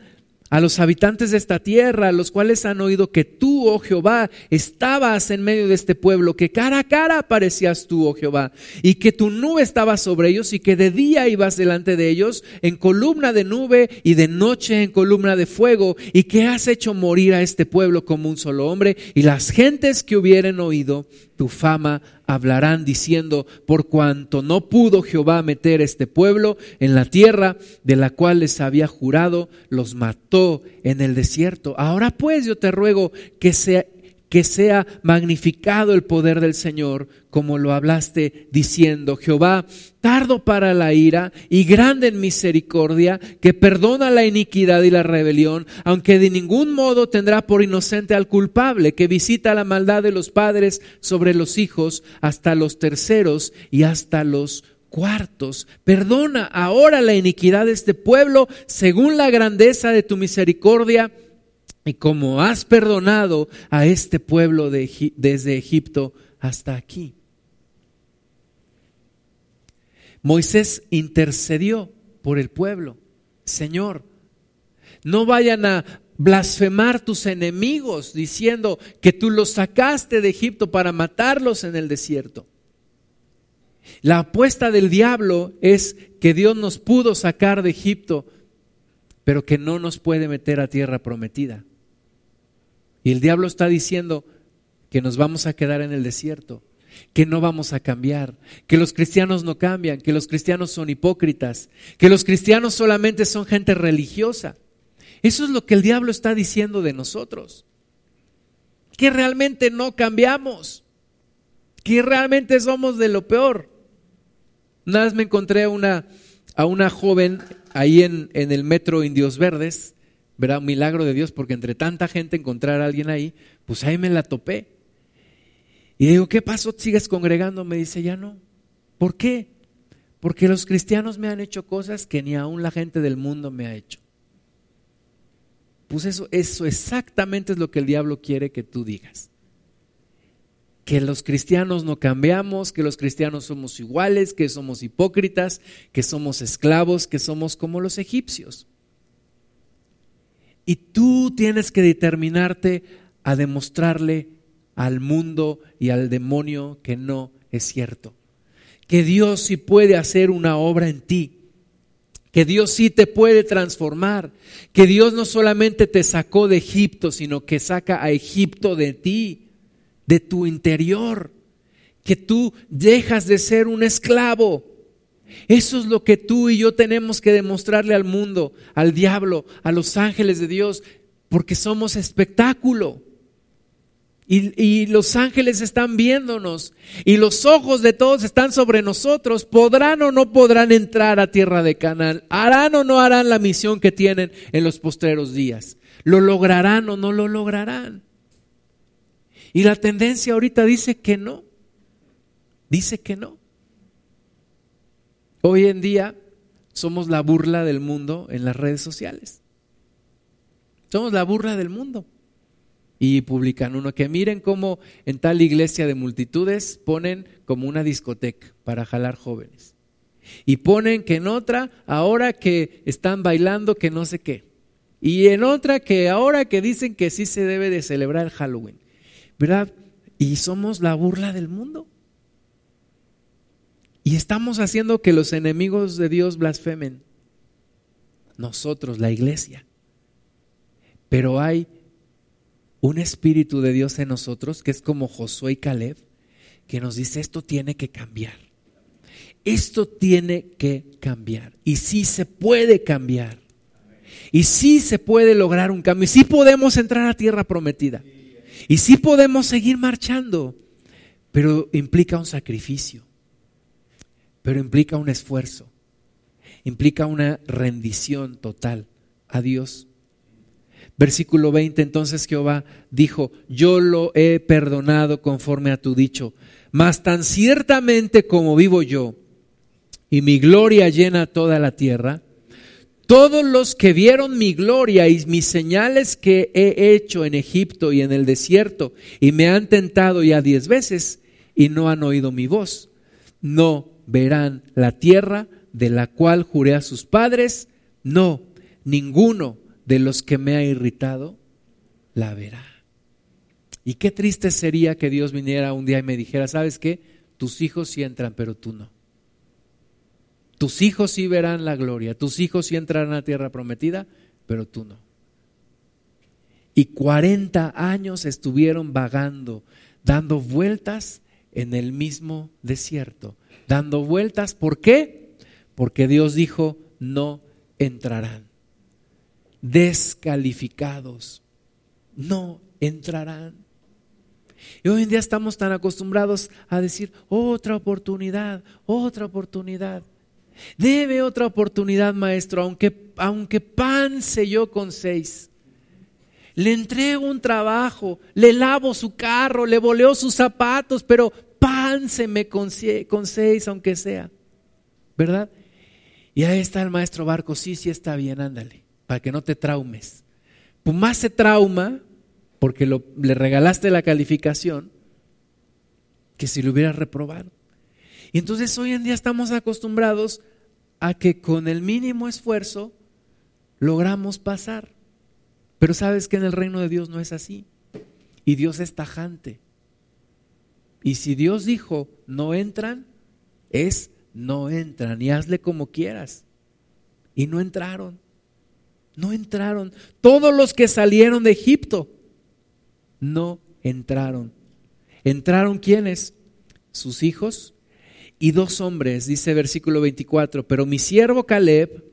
a los habitantes de esta tierra, los cuales han oído que tú, oh Jehová, estabas en medio de este pueblo, que cara a cara aparecías tú, oh Jehová, y que tu nube estaba sobre ellos y que de día ibas delante de ellos en columna de nube y de noche en columna de fuego, y que has hecho morir a este pueblo como un solo hombre, y las gentes que hubieren oído tu fama hablarán diciendo, por cuanto no pudo Jehová meter este pueblo en la tierra de la cual les había jurado, los mató en el desierto. Ahora pues yo te ruego que sea que sea magnificado el poder del Señor, como lo hablaste diciendo, Jehová, tardo para la ira y grande en misericordia, que perdona la iniquidad y la rebelión, aunque de ningún modo tendrá por inocente al culpable, que visita la maldad de los padres sobre los hijos hasta los terceros y hasta los cuartos. Perdona ahora la iniquidad de este pueblo según la grandeza de tu misericordia y como has perdonado a este pueblo desde Egipto hasta aquí. Moisés intercedió por el pueblo. Señor, no vayan a blasfemar tus enemigos diciendo que tú los sacaste de Egipto para matarlos en el desierto. La apuesta del diablo es que Dios nos pudo sacar de Egipto, pero que no nos puede meter a tierra prometida. Y el diablo está diciendo que nos vamos a quedar en el desierto, que no vamos a cambiar, que los cristianos no cambian, que los cristianos son hipócritas, que los cristianos solamente son gente religiosa. Eso es lo que el diablo está diciendo de nosotros, que realmente no cambiamos, que realmente somos de lo peor. Una vez me encontré a una, a una joven ahí en, en el metro Indios Verdes, Verá, un milagro de Dios, porque entre tanta gente encontrar a alguien ahí, pues ahí me la topé. Y digo, ¿qué pasó? ¿Sigues congregando? Me dice, ya no. ¿Por qué? Porque los cristianos me han hecho cosas que ni aún la gente del mundo me ha hecho. Pues eso, eso exactamente es lo que el diablo quiere que tú digas. Que los cristianos no cambiamos, que los cristianos somos iguales, que somos hipócritas, que somos esclavos, que somos como los egipcios. Y tú tienes que determinarte a demostrarle al mundo y al demonio que no es cierto. Que Dios sí puede hacer una obra en ti. Que Dios sí te puede transformar. Que Dios no solamente te sacó de Egipto, sino que saca a Egipto de ti, de tu interior. Que tú dejas de ser un esclavo eso es lo que tú y yo tenemos que demostrarle al mundo, al diablo, a los ángeles de Dios, porque somos espectáculo. Y, los ángeles están viéndonos y los ojos de todos están sobre nosotros. ¿Podrán o no podrán entrar a tierra de Canaán? ¿Harán o no harán la misión que tienen en los postreros días? ¿Lo lograrán o no lo lograrán? Y la tendencia ahorita dice que no. Dice que no. Hoy en día somos la burla del mundo en las redes sociales. Somos la burla del mundo. y publican uno que miren cómo en tal iglesia de multitudes ponen como una discoteca para jalar jóvenes. Y ponen que en otra, ahora que están bailando, que no sé qué. Y en otra que ahora que dicen que sí se debe de celebrar el Halloween. ¿Verdad? Y somos la burla del mundo. Y estamos haciendo que los enemigos de Dios blasfemen. Nosotros, la iglesia. Pero hay un espíritu de Dios en nosotros, que es como Josué y Caleb, que nos dice, esto tiene que cambiar. Esto tiene que cambiar. Y sí se puede cambiar. Y sí se puede lograr un cambio. Y sí podemos entrar a tierra prometida. Y sí podemos seguir marchando. Pero implica un sacrificio. Pero implica un esfuerzo. Implica una rendición total a Dios. Versículo 20, entonces Jehová dijo, yo lo he perdonado conforme a tu dicho, mas tan ciertamente como vivo yo, y mi gloria llena toda la tierra, todos los que vieron mi gloria y mis señales que he hecho en Egipto y en el desierto, y me han tentado ya diez veces, y no han oído mi voz, no verán la tierra de la cual juré a sus padres, no, ninguno de los que me ha irritado, la verá. Y qué triste sería que Dios viniera un día y me dijera, ¿sabes qué? Tus hijos sí entran, pero tú no. Tus hijos sí verán la gloria, tus hijos sí entrarán a la tierra prometida, pero tú no. Y 40 años estuvieron vagando, dando vueltas en el mismo desierto. Dando vueltas, ¿por qué? Porque Dios dijo, no entrarán descalificados. No entrarán. Y hoy en día estamos tan acostumbrados a decir, otra oportunidad, otra oportunidad. Debe otra oportunidad, maestro, aunque, aunque pan yo con seis. Le entrego un trabajo, le lavo su carro, le voleo sus zapatos, pero pan se me con seis, aunque sea. ¿Verdad? Y ahí está el maestro Barco, sí, sí está bien, ándale para que no te traumes. Pues más se trauma porque le regalaste la calificación que si lo hubieras reprobado. Y entonces hoy en día estamos acostumbrados a que con el mínimo esfuerzo logramos pasar. Pero sabes que en el reino de Dios no es así. Y Dios es tajante. Y si Dios dijo, no entran, es no entran. Y hazle como quieras. Y no entraron. No entraron. Todos los que salieron de Egipto no entraron. ¿Entraron quiénes? Sus hijos y dos hombres, dice versículo 24. Pero mi siervo Caleb,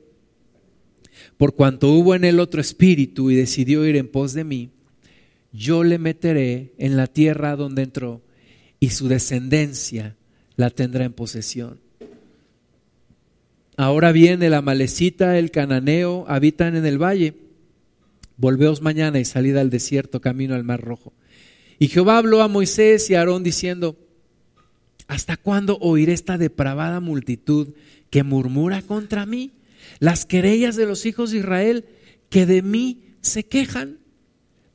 por cuanto hubo en él otro espíritu y decidió ir en pos de mí, yo le meteré en la tierra donde entró y su descendencia la tendrá en posesión. Ahora bien, el amalecita, el cananeo, habitan en el valle. Volveos mañana y salid al desierto, camino al mar rojo. Y Jehová habló a Moisés y a Aarón diciendo, ¿hasta cuándo oiré esta depravada multitud que murmura contra mí? Las querellas de los hijos de Israel que de mí se quejan.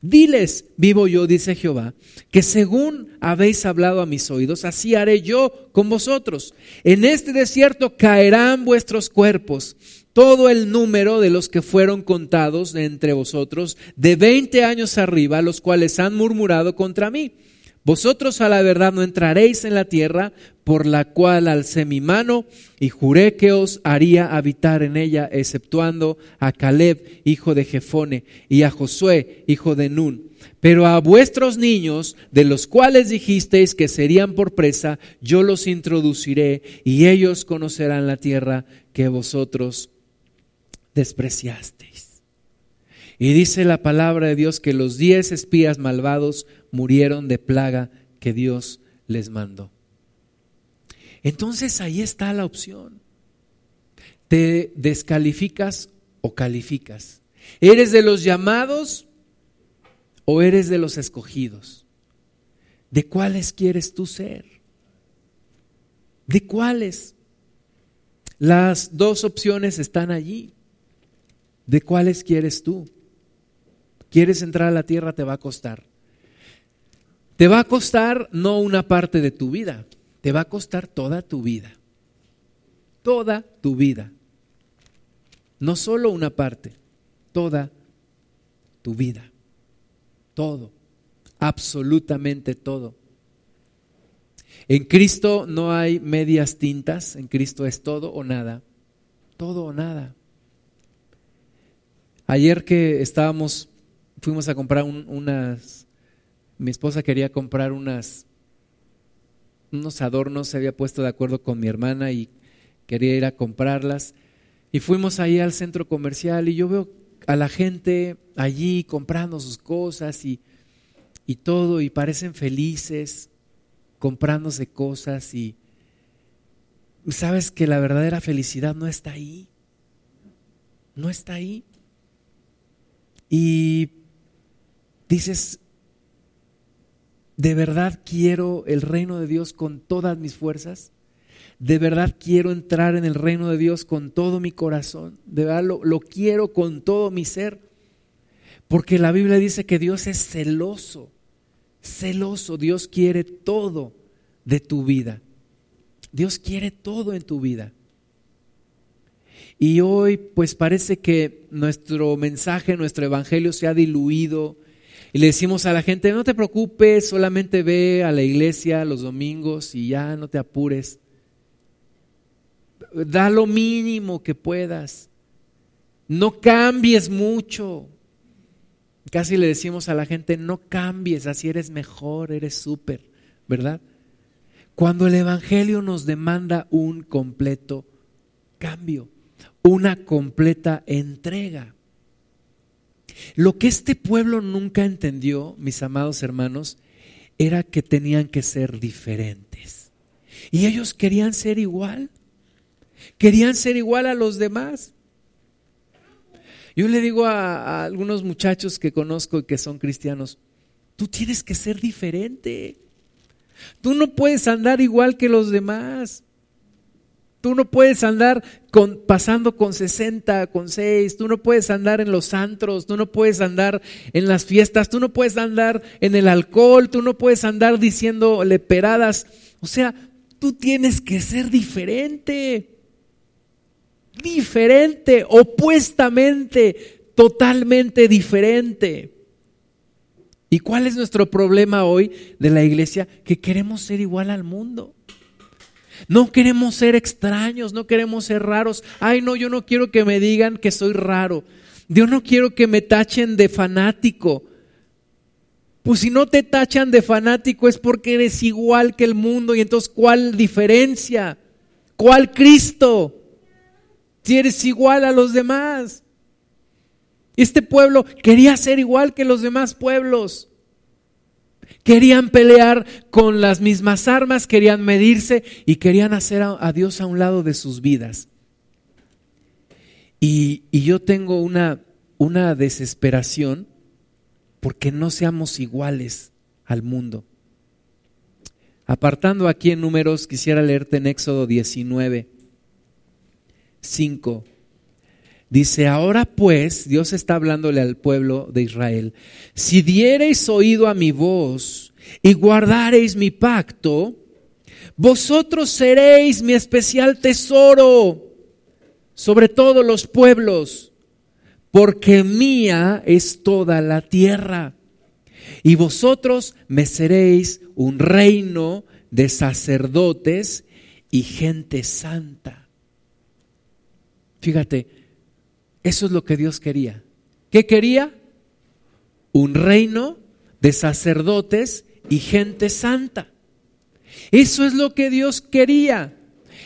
Diles, vivo yo, dice Jehová, que según habéis hablado a mis oídos, así haré yo con vosotros. En este desierto caerán vuestros cuerpos, todo el número de los que fueron contados entre vosotros, de veinte años arriba, los cuales han murmurado contra mí. Vosotros a la verdad no entraréis en la tierra por la cual alcé mi mano y juré que os haría habitar en ella, exceptuando a Caleb, hijo de Jefone, y a Josué, hijo de Nun. Pero a vuestros niños, de los cuales dijisteis que serían por presa, yo los introduciré y ellos conocerán la tierra que vosotros despreciasteis. Y dice la palabra de Dios que los diez espías malvados murieron de plaga que Dios les mandó. Entonces ahí está la opción. ¿Te descalificas o calificas? ¿Eres de los llamados o eres de los escogidos? ¿De cuáles quieres tú ser? ¿De cuáles? Las dos opciones están allí. ¿De cuáles quieres tú? ¿Quieres entrar a la tierra? Te va a costar. Te va a costar no una parte de tu vida, te va a costar toda tu vida. Toda tu vida. No solo una parte, toda tu vida. Todo, absolutamente todo. En Cristo no hay medias tintas, en Cristo es todo o nada, todo o nada. Ayer que estábamos, fuimos a comprar unas, mi esposa quería comprar unas, unos adornos, se había puesto de acuerdo con mi hermana y quería ir a comprarlas. Y fuimos ahí al centro comercial y yo veo a la gente allí comprando sus cosas y, y todo y parecen felices comprándose cosas y sabes que la verdadera felicidad no está ahí. No está ahí. Y dices, ¿de verdad quiero el reino de Dios con todas mis fuerzas? ¿De verdad quiero entrar en el reino de Dios con todo mi corazón? ¿De verdad lo, lo quiero con todo mi ser? Porque la Biblia dice que Dios es celoso celoso. Dios quiere todo de tu vida. Dios quiere todo en tu vida. Y hoy pues parece que nuestro mensaje, nuestro evangelio se ha diluido y le decimos a la gente, no te preocupes, solamente ve a la iglesia los domingos y ya no te apures. Da lo mínimo que puedas. No cambies mucho. Casi le decimos a la gente, no cambies, así eres mejor, eres súper, ¿verdad? Cuando el Evangelio nos demanda un completo cambio, una completa entrega. Lo que este pueblo nunca entendió, mis amados hermanos, era que tenían que ser diferentes. Y ellos querían ser igual. Querían ser igual a los demás. Yo le digo a, algunos muchachos que conozco y que son cristianos, tú tienes que ser diferente. Tú no puedes andar igual que los demás. Tú no puedes andar con, pasando con 60, con 6, tú no puedes andar en los antros, tú no puedes andar en las fiestas, tú no puedes andar en el alcohol, tú no puedes andar diciendo leperadas. O sea, tú tienes que ser diferente diferente, opuestamente, totalmente diferente. ¿Y cuál es nuestro problema hoy de la iglesia? Que queremos ser igual al mundo. No queremos ser extraños, no queremos ser raros. Ay, no, yo no quiero que me digan que soy raro. Yo no quiero que me tachen de fanático. Pues si no te tachan de fanático es porque eres igual que el mundo y entonces ¿cuál diferencia? ¿Cuál Cristo? si eres igual a los demás. Este pueblo quería ser igual que los demás pueblos. Querían pelear con las mismas armas, querían medirse y querían hacer a, Dios a un lado de sus vidas. Y, y yo tengo una, una desesperación porque no seamos iguales al mundo. Apartando aquí en números, quisiera leerte en Éxodo 19. 5. Dice, ahora pues, Dios está hablándole al pueblo de Israel, si diereis oído a mi voz y guardareis mi pacto, vosotros seréis mi especial tesoro sobre todos los pueblos, porque mía es toda la tierra. Y vosotros me seréis un reino de sacerdotes y gente santa. Fíjate, eso es lo que Dios quería. ¿Qué quería? Un reino de sacerdotes y gente santa. Eso es lo que Dios quería.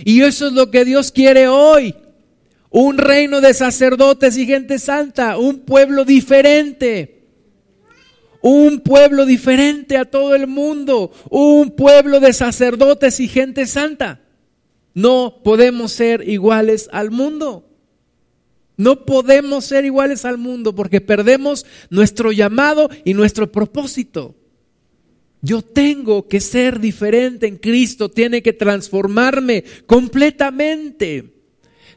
Y eso es lo que Dios quiere hoy. Un reino de sacerdotes y gente santa. Un pueblo diferente. Un pueblo diferente a todo el mundo. Un pueblo de sacerdotes y gente santa. No podemos ser iguales al mundo. No podemos ser iguales al mundo porque perdemos nuestro llamado y nuestro propósito. Yo tengo que ser diferente en Cristo, tiene que transformarme completamente.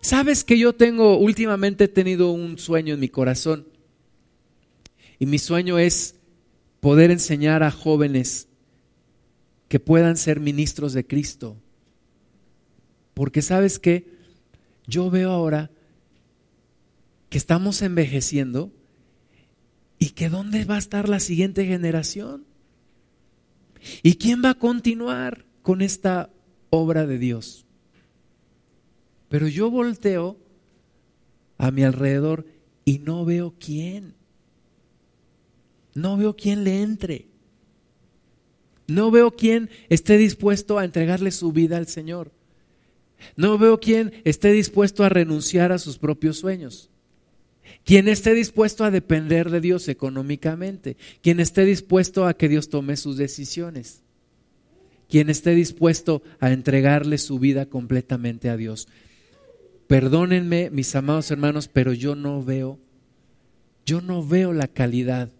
Sabes que yo tengo, últimamente he tenido un sueño en mi corazón. Y mi sueño es poder enseñar a jóvenes que puedan ser ministros de Cristo. Porque sabes que yo veo ahora que estamos envejeciendo y que dónde va a estar la siguiente generación. ¿Y quién va a continuar con esta obra de Dios? Pero yo volteo a mi alrededor y no veo quién. No veo quién le entre. No veo quién esté dispuesto a entregarle su vida al Señor. No veo quién esté dispuesto a renunciar a sus propios sueños. Quien esté dispuesto a depender de Dios económicamente. Quien esté dispuesto a que Dios tome sus decisiones. Quien esté dispuesto a entregarle su vida completamente a Dios. Perdónenme, mis amados hermanos, pero yo no veo, yo no veo la calidad.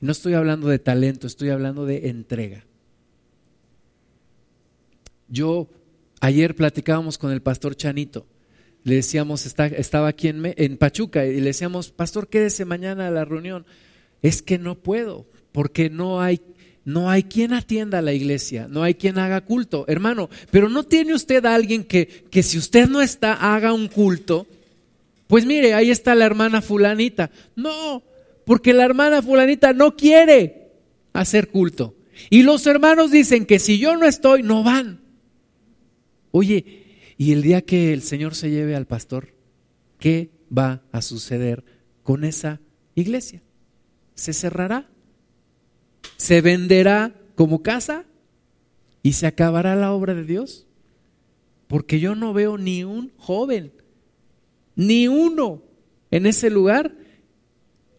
No estoy hablando de talento, estoy hablando de entrega. Yo ayer platicábamos con el pastor Chanito. Le decíamos, estaba aquí en, en Pachuca, y le decíamos, pastor, quédese mañana a la reunión. Es que no puedo, porque no hay no hay quien atienda a la iglesia, no hay quien haga culto. Hermano, pero no tiene usted a alguien que, que si usted no está, haga un culto. Pues mire, ahí está la hermana fulanita. No, porque la hermana fulanita no quiere hacer culto. Y los hermanos dicen que si yo no estoy, no van. Oye, y el día que el Señor se lleve al pastor, ¿qué va a suceder con esa iglesia? ¿Se cerrará? se venderá como casa y se acabará la obra de Dios. Porque yo no veo ni un joven, ni uno en ese lugar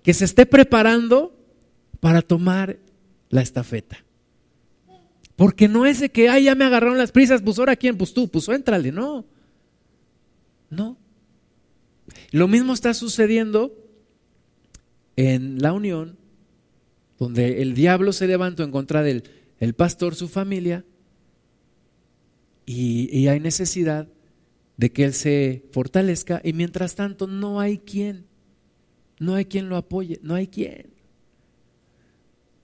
que se esté preparando para tomar la estafeta. Porque no es de que, ay, ya me agarraron las prisas, pues ahora quién, pues tú, pues éntrale, no. No. Lo mismo está sucediendo en la unión donde el diablo se levantó en contra del el pastor, su familia, y, y hay necesidad de que él se fortalezca, y mientras tanto no hay quien, no hay quien lo apoye, no hay quien,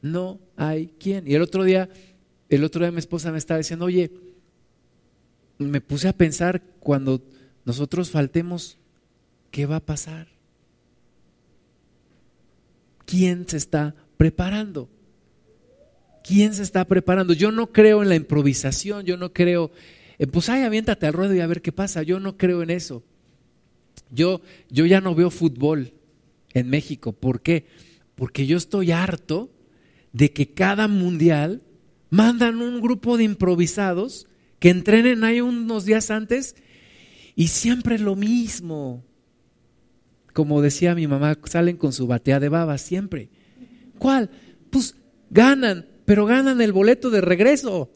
no hay quien. Y el otro día, el otro día mi esposa me estaba diciendo, oye, me puse a pensar cuando nosotros faltemos, ¿qué va a pasar? ¿Quién se está preparando. ¿Quién se está preparando? Yo no creo en la improvisación, yo no creo, en, pues ay, aviéntate al ruedo y a ver qué pasa. Yo no creo en eso. Yo, yo ya no veo fútbol en México. ¿Por qué? Porque yo estoy harto de que cada mundial mandan un grupo de improvisados que entrenen ahí unos días antes y siempre lo mismo. Como decía mi mamá, salen con su batea de baba siempre. ¿Cuál? Pues ganan, pero ganan el boleto de regreso.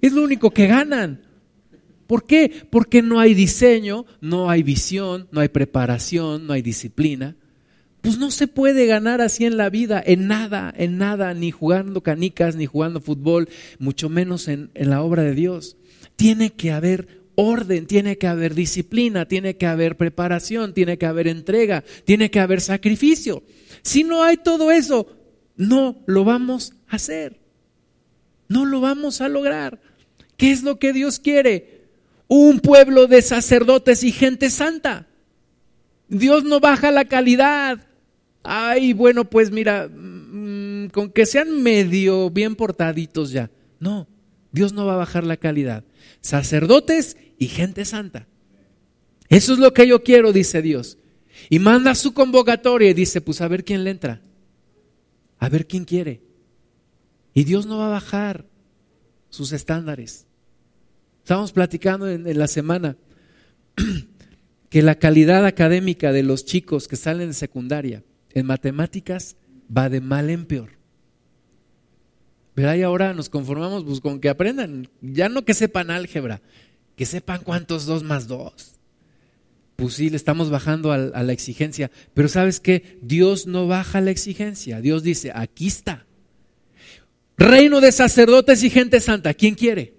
Es lo único que ganan. ¿Por qué? Porque no hay diseño, no hay visión, no hay preparación, no hay disciplina. Pues no se puede ganar así en la vida, en nada, en nada, ni jugando canicas, ni jugando fútbol, mucho menos en, en la obra de Dios. Tiene que haber orden, tiene que haber disciplina, tiene que haber preparación, tiene que haber entrega, tiene que haber sacrificio. Si no hay todo eso, no lo vamos a hacer. No lo vamos a lograr. ¿Qué es lo que Dios quiere? Un pueblo de sacerdotes y gente santa. Dios no baja la calidad. Ay, bueno, pues mira, mm, con que sean medio bien portaditos ya. No, Dios no va a bajar la calidad. Sacerdotes y gente santa. Eso es lo que yo quiero, dice Dios. Y manda su convocatoria y dice, pues a ver quién le entra a ver quién quiere. Y Dios no va a bajar sus estándares. Estamos platicando en, la semana que la calidad académica de los chicos que salen de secundaria en matemáticas va de mal en peor. ¿Verdad? Y ahora nos conformamos pues, con que aprendan, ya no que sepan álgebra, que sepan cuántos dos más dos pues sí, le estamos bajando a, la exigencia. Pero sabes que Dios no baja la exigencia. Dios dice, aquí está. Reino de sacerdotes y gente santa. ¿Quién quiere?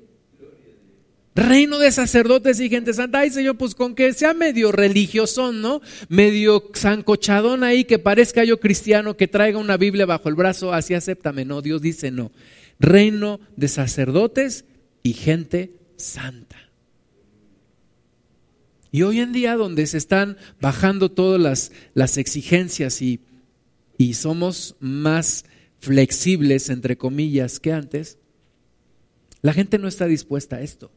Reino de sacerdotes y gente santa. Ay, Señor, pues con que sea medio religioso, ¿no? Medio zancochadón ahí, que parezca yo cristiano, que traiga una Biblia bajo el brazo, así acéptame. No, Dios dice no. reino de sacerdotes y gente santa. Y hoy en día donde se están bajando todas las, las exigencias y, y somos más flexibles, entre comillas, que antes, la gente no está dispuesta a esto.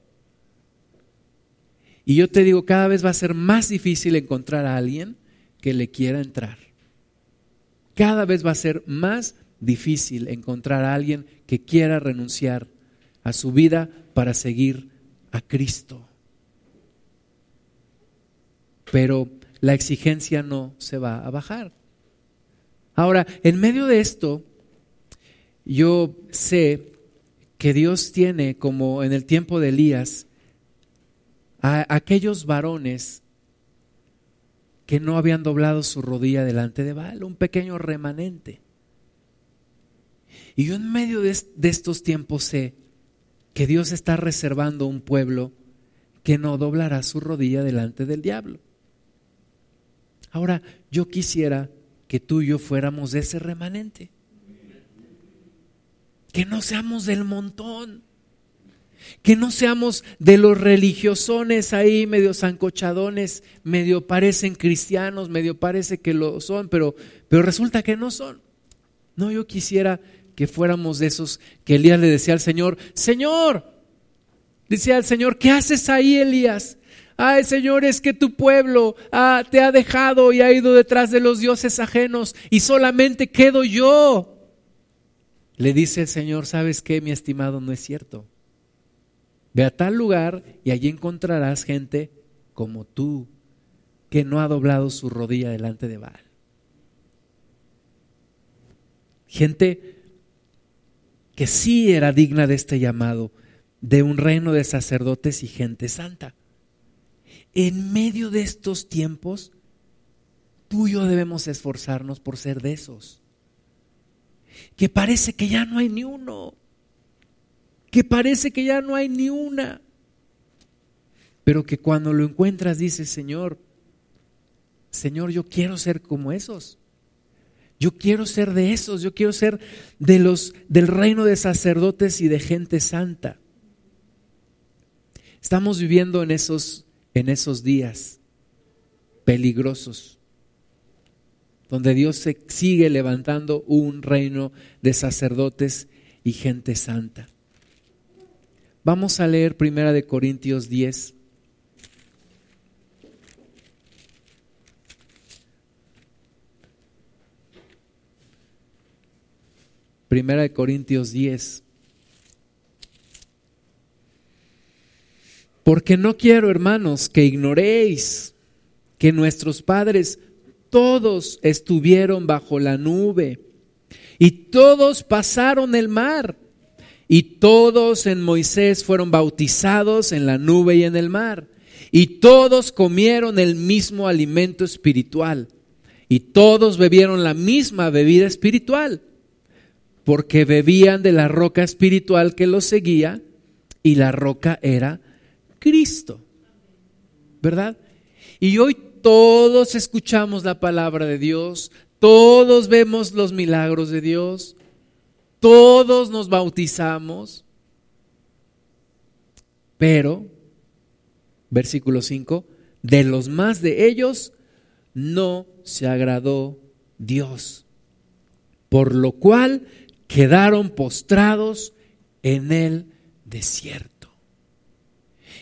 Y yo te digo, cada vez va a ser más difícil encontrar a alguien que le quiera entrar. Cada vez va a ser más difícil encontrar a alguien que quiera renunciar a su vida para seguir a Cristo pero la exigencia no se va a bajar. Ahora, en medio de esto, yo sé que Dios tiene, como en el tiempo de Elías, a aquellos varones que no habían doblado su rodilla delante de Baal, un pequeño remanente. Y yo en medio de, estos tiempos sé que Dios está reservando un pueblo que no doblará su rodilla delante del diablo. Ahora, yo quisiera que tú y yo fuéramos de ese remanente. Que no seamos del montón. Que no seamos de los religiosones ahí, medio zancochadones, medio parecen cristianos, medio parece que lo son, pero, pero resulta que no son. No, yo quisiera que fuéramos de esos que Elías le decía al Señor, Señor, decía al Señor, ¿qué haces ahí, Elías? ay Señor, es que tu pueblo ah, te ha dejado y ha ido detrás de los dioses ajenos y solamente quedo yo. Le dice el Señor, ¿sabes qué, mi estimado? No es cierto. Ve a tal lugar y allí encontrarás gente como tú, que no ha doblado su rodilla delante de Baal. Gente que sí era digna de este llamado, de un reino de sacerdotes y gente santa en medio de estos tiempos, tú y yo debemos esforzarnos por ser de esos. Que parece que ya no hay ni uno. Que parece que ya no hay ni una. Pero que cuando lo encuentras dices, Señor, Señor, yo quiero ser como esos. Yo quiero ser de esos, yo quiero ser de los del reino de sacerdotes y de gente santa. Estamos viviendo en esos en esos días peligrosos, donde Dios se sigue levantando un reino de sacerdotes y gente santa. Vamos a leer Primera de Corintios 10. Primera de Corintios 10. Porque no quiero, hermanos, que ignoréis que nuestros padres todos estuvieron bajo la nube y todos pasaron el mar y todos en Moisés fueron bautizados en la nube y en el mar y todos comieron el mismo alimento espiritual y todos bebieron la misma bebida espiritual porque bebían de la roca espiritual que los seguía y la roca era Cristo. ¿Verdad? Y hoy todos escuchamos la palabra de Dios, todos vemos los milagros de Dios, todos nos bautizamos, pero, versículo 5, de los más de ellos no se agradó Dios, por lo cual quedaron postrados en el desierto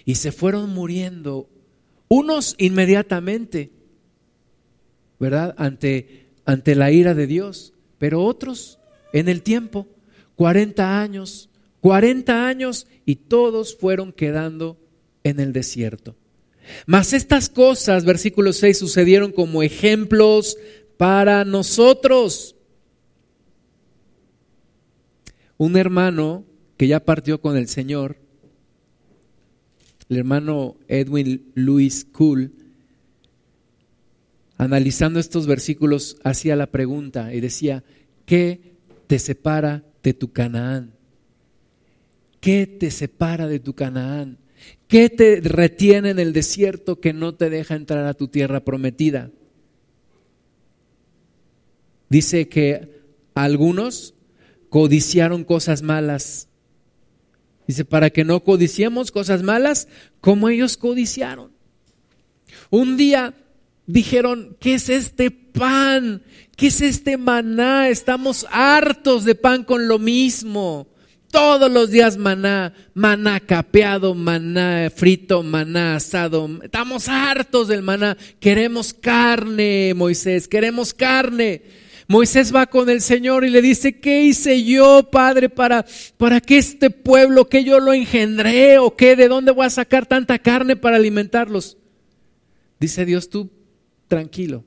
y se fueron muriendo, unos inmediatamente, ¿verdad? Ante, ante la ira de Dios, pero otros en el tiempo, 40 años, 40 años y todos fueron quedando en el desierto. Mas estas cosas, versículo 6, sucedieron como ejemplos para nosotros. Un hermano que ya partió con el Señor, el hermano Edwin Louis Cool, analizando estos versículos, hacía la pregunta y decía, ¿qué te separa de tu Canaán? ¿Qué te separa de tu Canaán? ¿Qué te retiene en el desierto que no te deja entrar a tu tierra prometida? Dice que algunos codiciaron cosas malas. Dice, para que no codiciemos cosas malas como ellos codiciaron. Un día dijeron, ¿qué es este pan? ¿Qué es este maná? Estamos hartos de pan con lo mismo. Todos los días maná, maná capeado, maná frito, maná asado. Estamos hartos del maná. Queremos carne, Moisés, queremos carne. Moisés va con el Señor y le dice, ¿qué hice yo, Padre, para, para que este pueblo, que yo lo engendré o qué, de dónde voy a sacar tanta carne para alimentarlos? Dice Dios, tú tranquilo.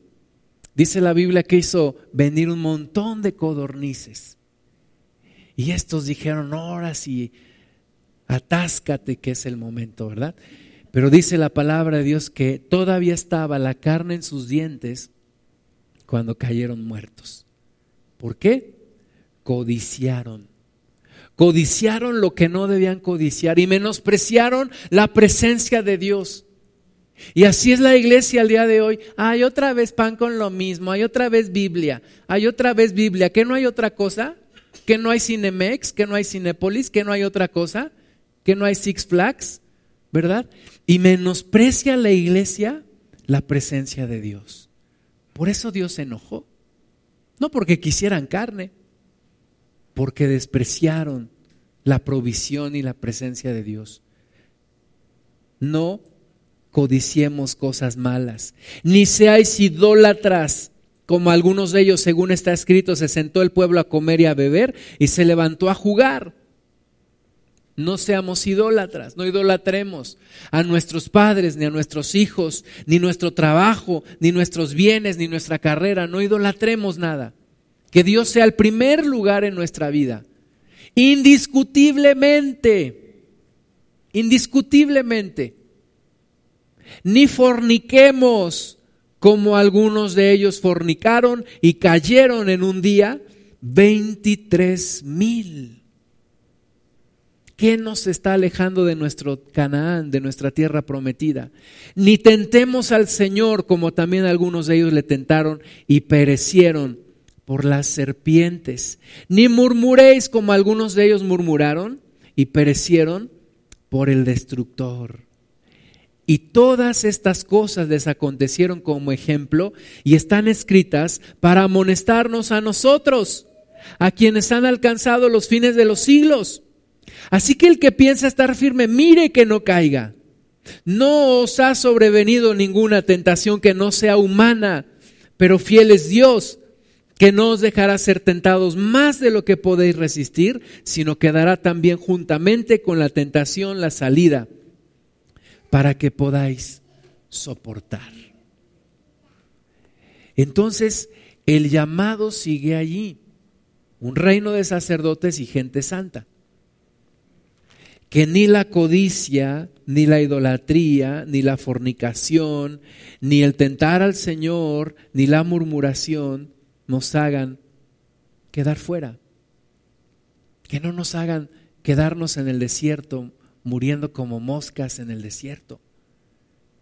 Dice la Biblia que hizo venir un montón de codornices. Y estos dijeron, ahora sí, atáscate que es el momento, ¿verdad? Pero dice la palabra de Dios que todavía estaba la carne en sus dientes cuando cayeron muertos. ¿Por qué? Codiciaron. Codiciaron lo que no debían codiciar y menospreciaron la presencia de Dios. Y así es la iglesia al día de hoy. Hay otra vez pan con lo mismo, hay otra vez Biblia, hay otra vez Biblia. ¿Que no hay otra cosa? ¿Que no hay Cinemex? ¿Que no hay Cinepolis? ¿Que no hay otra cosa? ¿Que no hay Six Flags? ¿Verdad? Y menosprecia la iglesia la presencia de Dios. Por eso Dios se enojó. No porque quisieran carne, porque despreciaron la provisión y la presencia de Dios. No codiciemos cosas malas, ni seáis idólatras, como algunos de ellos, según está escrito, se sentó el pueblo a comer y a beber y se levantó a jugar. No seamos idólatras, no idolatremos a nuestros padres, ni a nuestros hijos, ni nuestro trabajo, ni nuestros bienes, ni nuestra carrera. No idolatremos nada. Que Dios sea el primer lugar en nuestra vida. Indiscutiblemente, indiscutiblemente. Ni forniquemos como algunos de ellos fornicaron y cayeron en un día 23 mil. ¿Qué nos está alejando de nuestro Canaán, de nuestra tierra prometida? Ni tentemos al Señor como también algunos de ellos le tentaron y perecieron por las serpientes. Ni murmuréis como algunos de ellos murmuraron y perecieron por el destructor. Y todas estas cosas les acontecieron como ejemplo y están escritas para amonestarnos a nosotros, a quienes han alcanzado los fines de los siglos. Así que el que piensa estar firme, mire que no caiga. No os ha sobrevenido ninguna tentación que no sea humana, pero fiel es Dios, que no os dejará ser tentados más de lo que podéis resistir, sino que dará también juntamente con la tentación la salida para que podáis soportar. Entonces, el llamado sigue allí, un reino de sacerdotes y gente santa que ni la codicia, ni la idolatría, ni la fornicación, ni el tentar al Señor, ni la murmuración nos hagan quedar fuera. Que no nos hagan quedarnos en el desierto, muriendo como moscas en el desierto,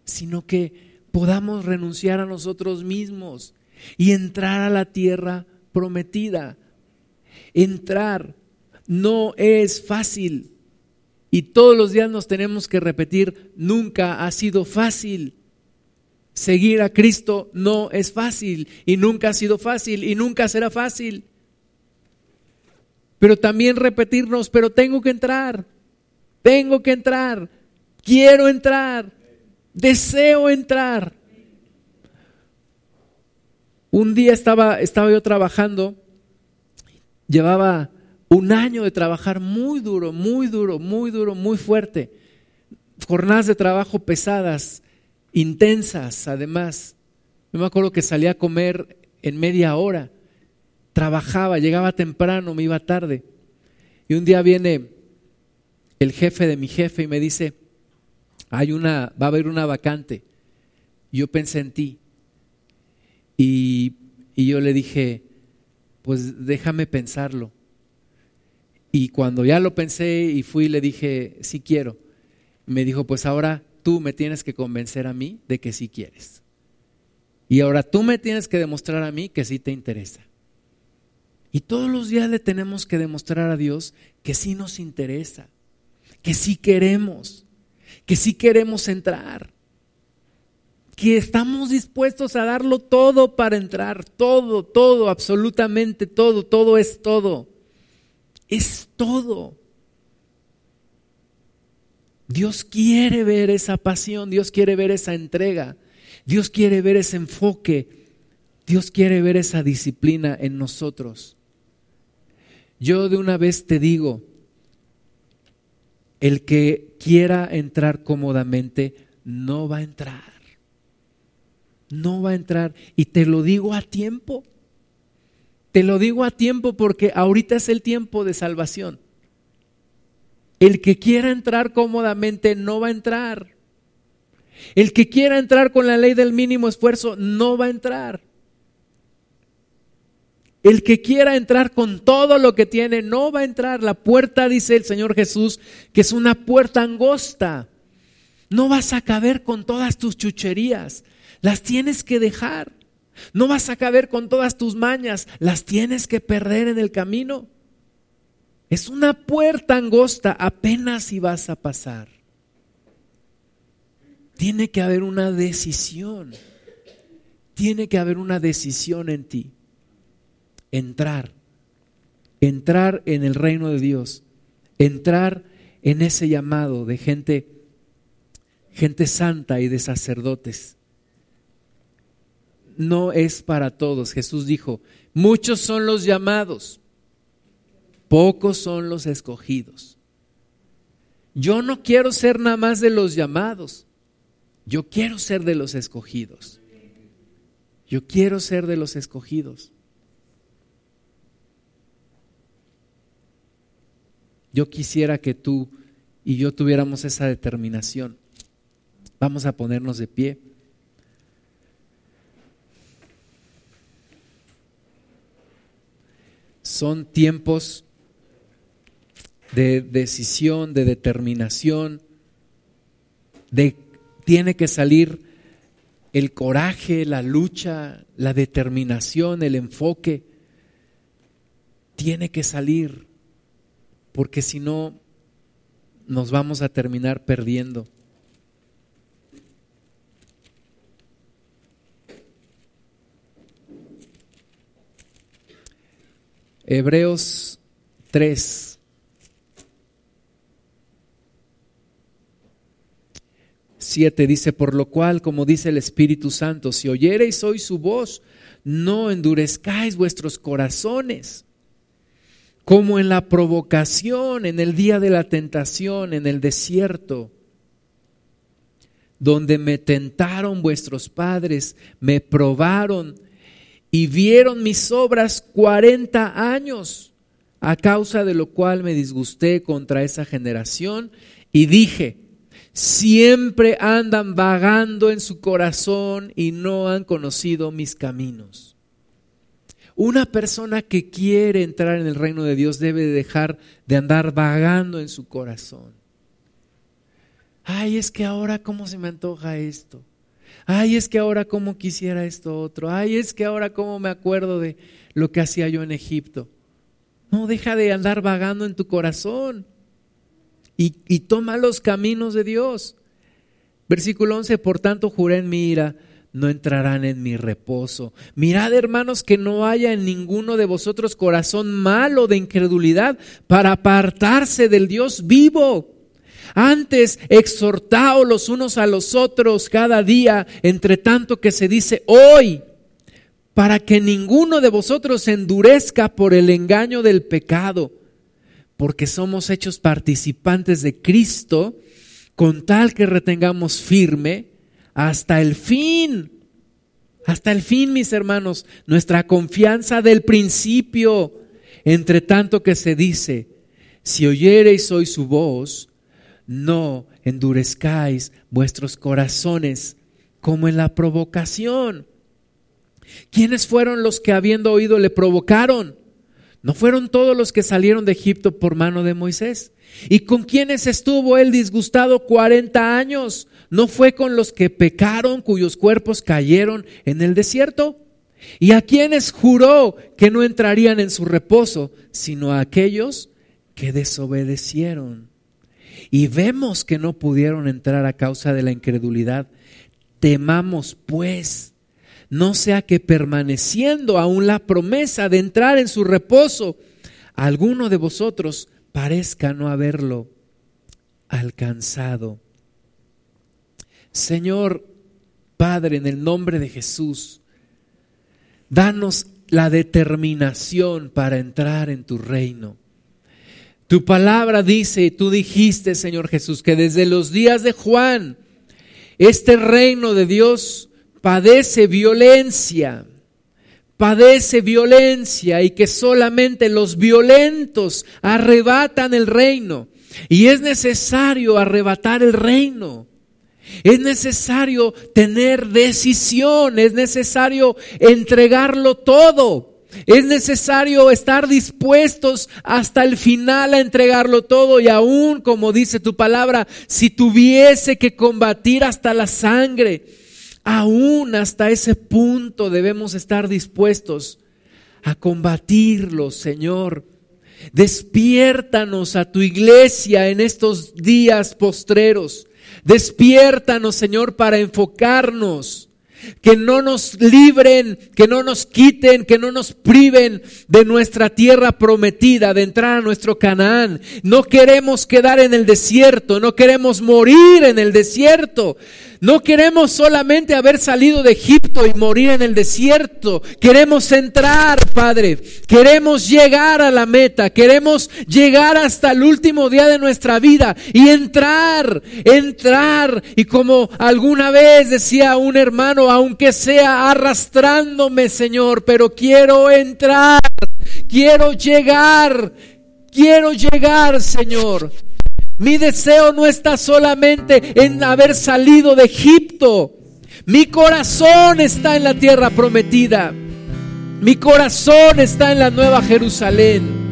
sino que podamos renunciar a nosotros mismos y entrar a la tierra prometida. Entrar no es fácil y todos los días nos tenemos que repetir, nunca ha sido fácil. Seguir a Cristo no es fácil y nunca ha sido fácil y nunca será fácil. Pero también repetirnos, pero tengo que entrar, tengo que entrar, quiero entrar, deseo entrar. Un día estaba, estaba yo trabajando, llevaba un año de trabajar muy duro, muy duro, muy duro, muy fuerte. Jornadas de trabajo pesadas, intensas además. Yo me acuerdo que salía a comer en media hora. Trabajaba, llegaba temprano, me iba tarde. Y un día viene el jefe de mi jefe y me dice, hay una, va a haber una vacante. Yo pensé en ti. Y, y yo le dije, pues déjame pensarlo. Y cuando ya lo pensé y fui, le dije, sí quiero. Me dijo, pues ahora tú me tienes que convencer a mí de que sí quieres. Y ahora tú me tienes que demostrar a mí que sí te interesa. Y todos los días le tenemos que demostrar a Dios que sí nos interesa, que sí queremos, que sí queremos entrar, que estamos dispuestos a darlo todo para entrar, todo, todo, absolutamente todo, todo es todo, es todo. Dios quiere ver esa pasión, Dios quiere ver esa entrega, Dios quiere ver ese enfoque, Dios quiere ver esa disciplina en nosotros. Yo de una vez te digo, el que quiera entrar cómodamente no va a entrar. No va a entrar. Y te lo digo a tiempo. Te lo digo a tiempo porque ahorita es el tiempo de salvación. El que quiera entrar cómodamente no va a entrar. El que quiera entrar con la ley del mínimo esfuerzo no va a entrar. El que quiera entrar con todo lo que tiene no va a entrar. La puerta, dice el Señor Jesús, que es una puerta angosta. No vas a caber con todas tus chucherías. Las tienes que dejar. No vas a caber con todas tus mañas. Las tienes que perder en el camino. Es una puerta angosta. Apenas si vas a pasar. Tiene que haber una decisión. Tiene que haber una decisión en ti entrar, entrar en el reino de Dios, entrar en ese llamado de gente, gente santa y de sacerdotes. No es para todos. Jesús dijo, muchos son los llamados, pocos son los escogidos. Yo no quiero ser nada más de los llamados, yo quiero ser de los escogidos. Yo quiero ser de los escogidos. Yo quisiera que tú y yo tuviéramos esa determinación. Vamos a ponernos de pie. Son tiempos de decisión, de determinación, de tiene que salir el coraje, la lucha, la determinación, el enfoque. Tiene que salir porque si no, nos vamos a terminar perdiendo. Hebreos 3. 7 dice, por lo cual, como dice el Espíritu Santo, si oyereis hoy su voz, no endurezcáis vuestros corazones como en la provocación, en el día de la tentación, en el desierto, donde me tentaron vuestros padres, me probaron y vieron mis obras cuarenta años, a causa de lo cual me disgusté contra esa generación y dije, siempre andan vagando en su corazón y no han conocido mis caminos. Una persona que quiere entrar en el reino de Dios debe dejar de andar vagando en su corazón. Ay, es que ahora cómo se me antoja esto. Ay, es que ahora cómo quisiera esto otro. Ay, es que ahora cómo me acuerdo de lo que hacía yo en Egipto. No, deja de andar vagando en tu corazón y, toma los caminos de Dios. Versículo 11, por tanto juré en mi ira no entrarán en mi reposo. Mirad, hermanos, que no haya en ninguno de vosotros corazón malo de incredulidad para apartarse del Dios vivo. Antes, exhortaos los unos a los otros cada día, entre tanto que se dice hoy, para que ninguno de vosotros se endurezca por el engaño del pecado, porque somos hechos participantes de Cristo, con tal que retengamos firme hasta el fin. Hasta el fin, mis hermanos, nuestra confianza del principio, entre tanto que se dice, si oyereis hoy su voz, no endurezcáis vuestros corazones como en la provocación. ¿Quiénes fueron los que habiendo oído le provocaron? ¿No fueron todos los que salieron de Egipto por mano de Moisés? ¿Y con quiénes estuvo él disgustado cuarenta años? ¿No fue con los que pecaron, cuyos cuerpos cayeron en el desierto? ¿Y a quienes juró que no entrarían en su reposo, sino a aquellos que desobedecieron? Y vemos que no pudieron entrar a causa de la incredulidad. Temamos pues, no sea que permaneciendo aún la promesa de entrar en su reposo, alguno de vosotros parezca no haberlo alcanzado. Señor Padre, en el nombre de Jesús, danos la determinación para entrar en tu reino. Tu palabra dice, tú dijiste, Señor Jesús, que desde los días de Juan, este reino de Dios padece violencia, padece violencia y que solamente los violentos arrebatan el reino. Y es necesario arrebatar el reino. Es necesario tener decisión, es necesario entregarlo todo. Es necesario estar dispuestos hasta el final a entregarlo todo y aún, como dice tu palabra, si tuviese que combatir hasta la sangre, aún hasta ese punto debemos estar dispuestos a combatirlo, Señor. Despiértanos a tu iglesia en estos días postreros. Despiértanos, Señor, para enfocarnos que no nos libren, que no nos quiten, que no nos priven de nuestra tierra prometida, de entrar a nuestro Canaán. No queremos quedar en el desierto, no queremos morir en el desierto. No queremos solamente haber salido de Egipto y morir en el desierto. Queremos entrar, Padre. Queremos llegar a la meta. Queremos llegar hasta el último día de nuestra vida y entrar, entrar. Y como alguna vez decía un hermano, aunque sea arrastrándome, Señor, pero quiero entrar. Quiero llegar. Quiero llegar, Señor. Mi deseo no está solamente en haber salido de Egipto. Mi corazón está en la tierra prometida. Mi corazón está en la nueva Jerusalén.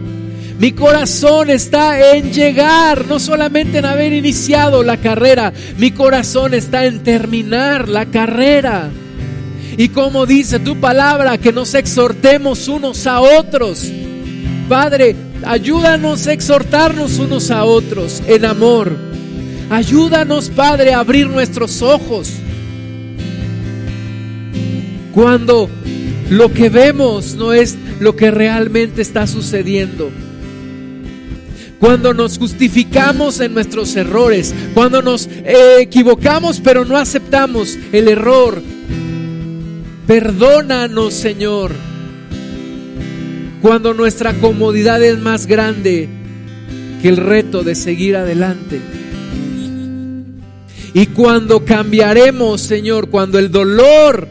Mi corazón está en llegar, no solamente en haber iniciado la carrera, mi corazón está en terminar la carrera. Y como dice tu palabra, que nos exhortemos unos a otros. Padre, Ayúdanos a exhortarnos unos a otros en amor. Ayúdanos, Padre, a abrir nuestros ojos. Cuando lo que vemos no es lo que realmente está sucediendo. Cuando nos justificamos en nuestros errores, cuando nos equivocamos pero no aceptamos el error. Perdónanos, Señor cuando nuestra comodidad es más grande que el reto de seguir adelante. Y cuando cambiaremos, Señor, cuando el dolor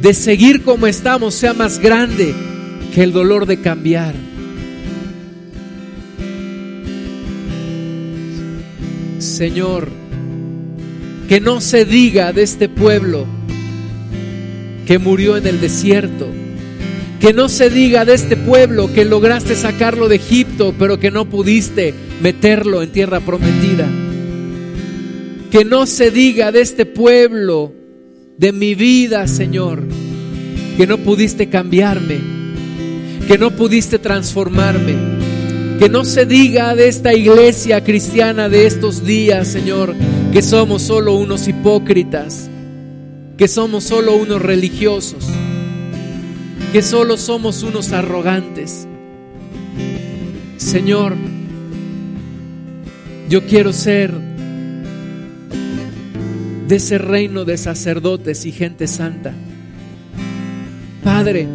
de seguir como estamos sea más grande que el dolor de cambiar. Señor, que no se diga de este pueblo que murió en el desierto que no se diga de este pueblo que lograste sacarlo de Egipto, pero que no pudiste meterlo en tierra prometida. Que no se diga de este pueblo, de mi vida, Señor, que no pudiste cambiarme, que no pudiste transformarme. Que no se diga de esta iglesia cristiana de estos días, Señor, que somos solo unos hipócritas, que somos solo unos religiosos que solo somos unos arrogantes. Señor, yo quiero ser de ese reino de sacerdotes y gente santa. Padre,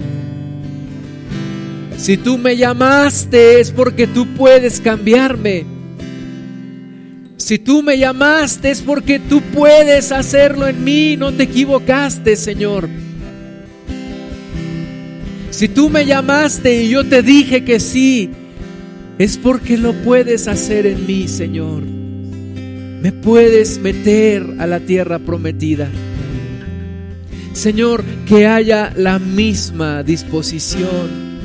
si tú me llamaste es porque tú puedes cambiarme. Si tú me llamaste es porque tú puedes hacerlo en mí. No te equivocaste, Señor. Si tú me llamaste y yo te dije que sí, es porque lo puedes hacer en mí, Señor. Me puedes meter a la tierra prometida. Señor, que haya la misma disposición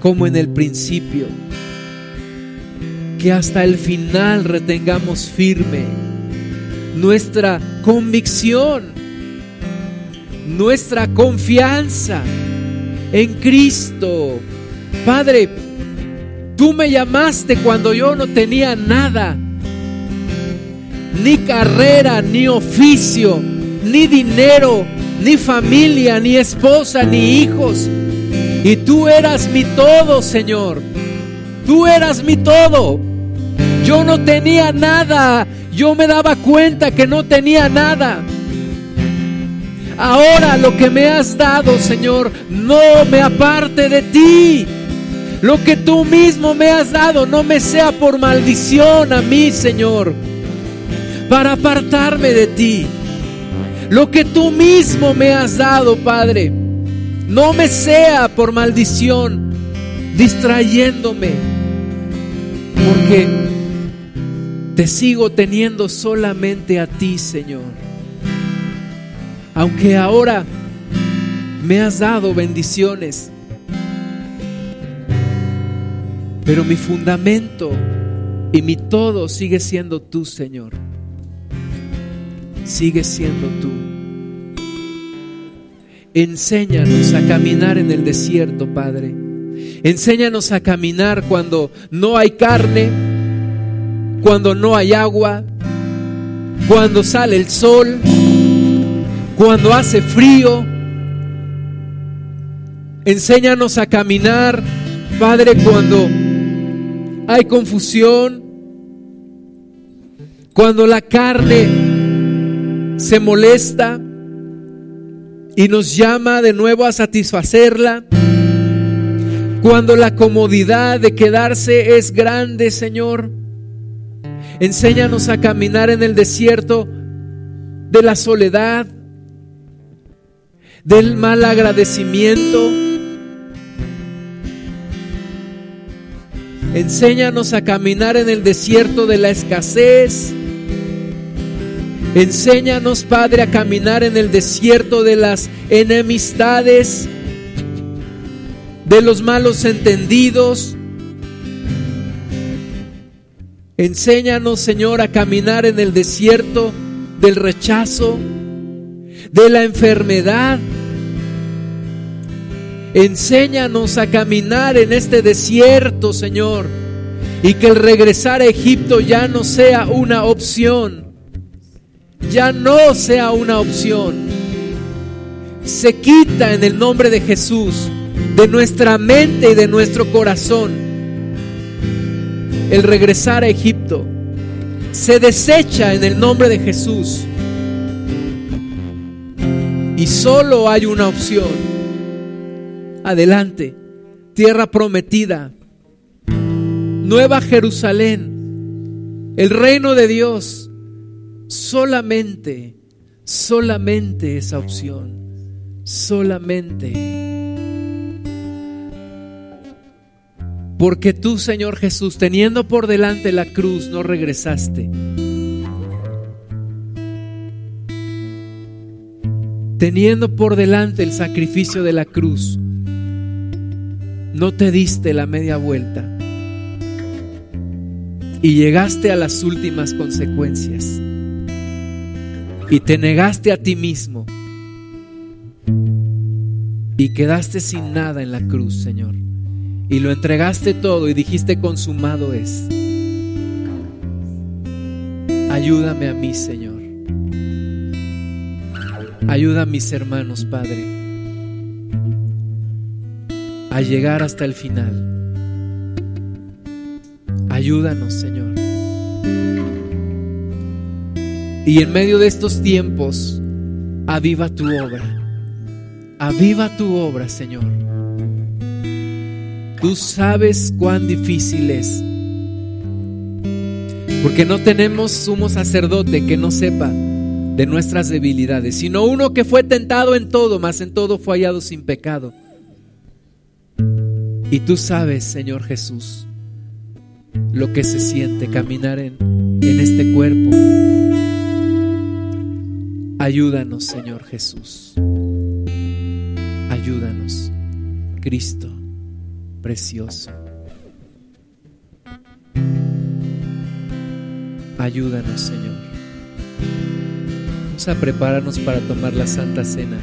como en el principio. Que hasta el final retengamos firme nuestra convicción nuestra confianza en Cristo. Padre, tú me llamaste cuando yo no tenía nada, ni carrera, ni oficio, ni dinero, ni familia, ni esposa, ni hijos. Y tú eras mi todo, Señor. Tú eras mi todo. Yo no tenía nada. Yo me daba cuenta que no tenía nada. Ahora lo que me has dado, Señor, no me aparte de ti. Lo que tú mismo me has dado no me sea por maldición a mí, Señor, para apartarme de ti. Lo que tú mismo me has dado, Padre, no me sea por maldición, distrayéndome, porque te sigo teniendo solamente a ti, Señor aunque ahora me has dado bendiciones, pero mi fundamento y mi todo sigue siendo tú, Señor. Sigue siendo tú. Enséñanos a caminar en el desierto, Padre. Enséñanos a caminar cuando no hay carne, cuando no hay agua, cuando sale el sol cuando hace frío. Enséñanos a caminar, Padre, cuando hay confusión, cuando la carne se molesta y nos llama de nuevo a satisfacerla, cuando la comodidad de quedarse es grande, Señor. Enséñanos a caminar en el desierto de la soledad, del mal agradecimiento. Enséñanos a caminar en el desierto de la escasez. Enséñanos, Padre, a caminar en el desierto de las enemistades, de los malos entendidos. Enséñanos, Señor, a caminar en el desierto del rechazo, de la enfermedad, Enséñanos a caminar en este desierto, Señor, y que el regresar a Egipto ya no sea una opción. Ya no sea una opción. Se quita en el nombre de Jesús de nuestra mente y de nuestro corazón el regresar a Egipto. Se desecha en el nombre de Jesús. Y solo hay una opción adelante. Tierra prometida, Nueva Jerusalén, el reino de Dios. Solamente, solamente esa opción. Solamente. Porque tú, Señor Jesús, teniendo por delante la cruz, no regresaste. Teniendo por delante el sacrificio de la cruz, no te diste la media vuelta y llegaste a las últimas consecuencias y te negaste a ti mismo y quedaste sin nada en la cruz, Señor. Y lo entregaste todo y dijiste, consumado es. Ayúdame a mí, Señor. Ayuda a mis hermanos, Padre a llegar hasta el final. Ayúdanos, Señor. Y en medio de estos tiempos, aviva tu obra. Aviva tu obra, Señor. Tú sabes cuán difícil es. Porque no tenemos sumo sacerdote que no sepa de nuestras debilidades, sino uno que fue tentado en todo, mas en todo fue hallado sin pecado. Y tú sabes, Señor Jesús, lo que se siente caminar en, en este cuerpo. Ayúdanos, Señor Jesús. Ayúdanos, Cristo precioso. Ayúdanos, Señor. A prepararnos para tomar la Santa Cena.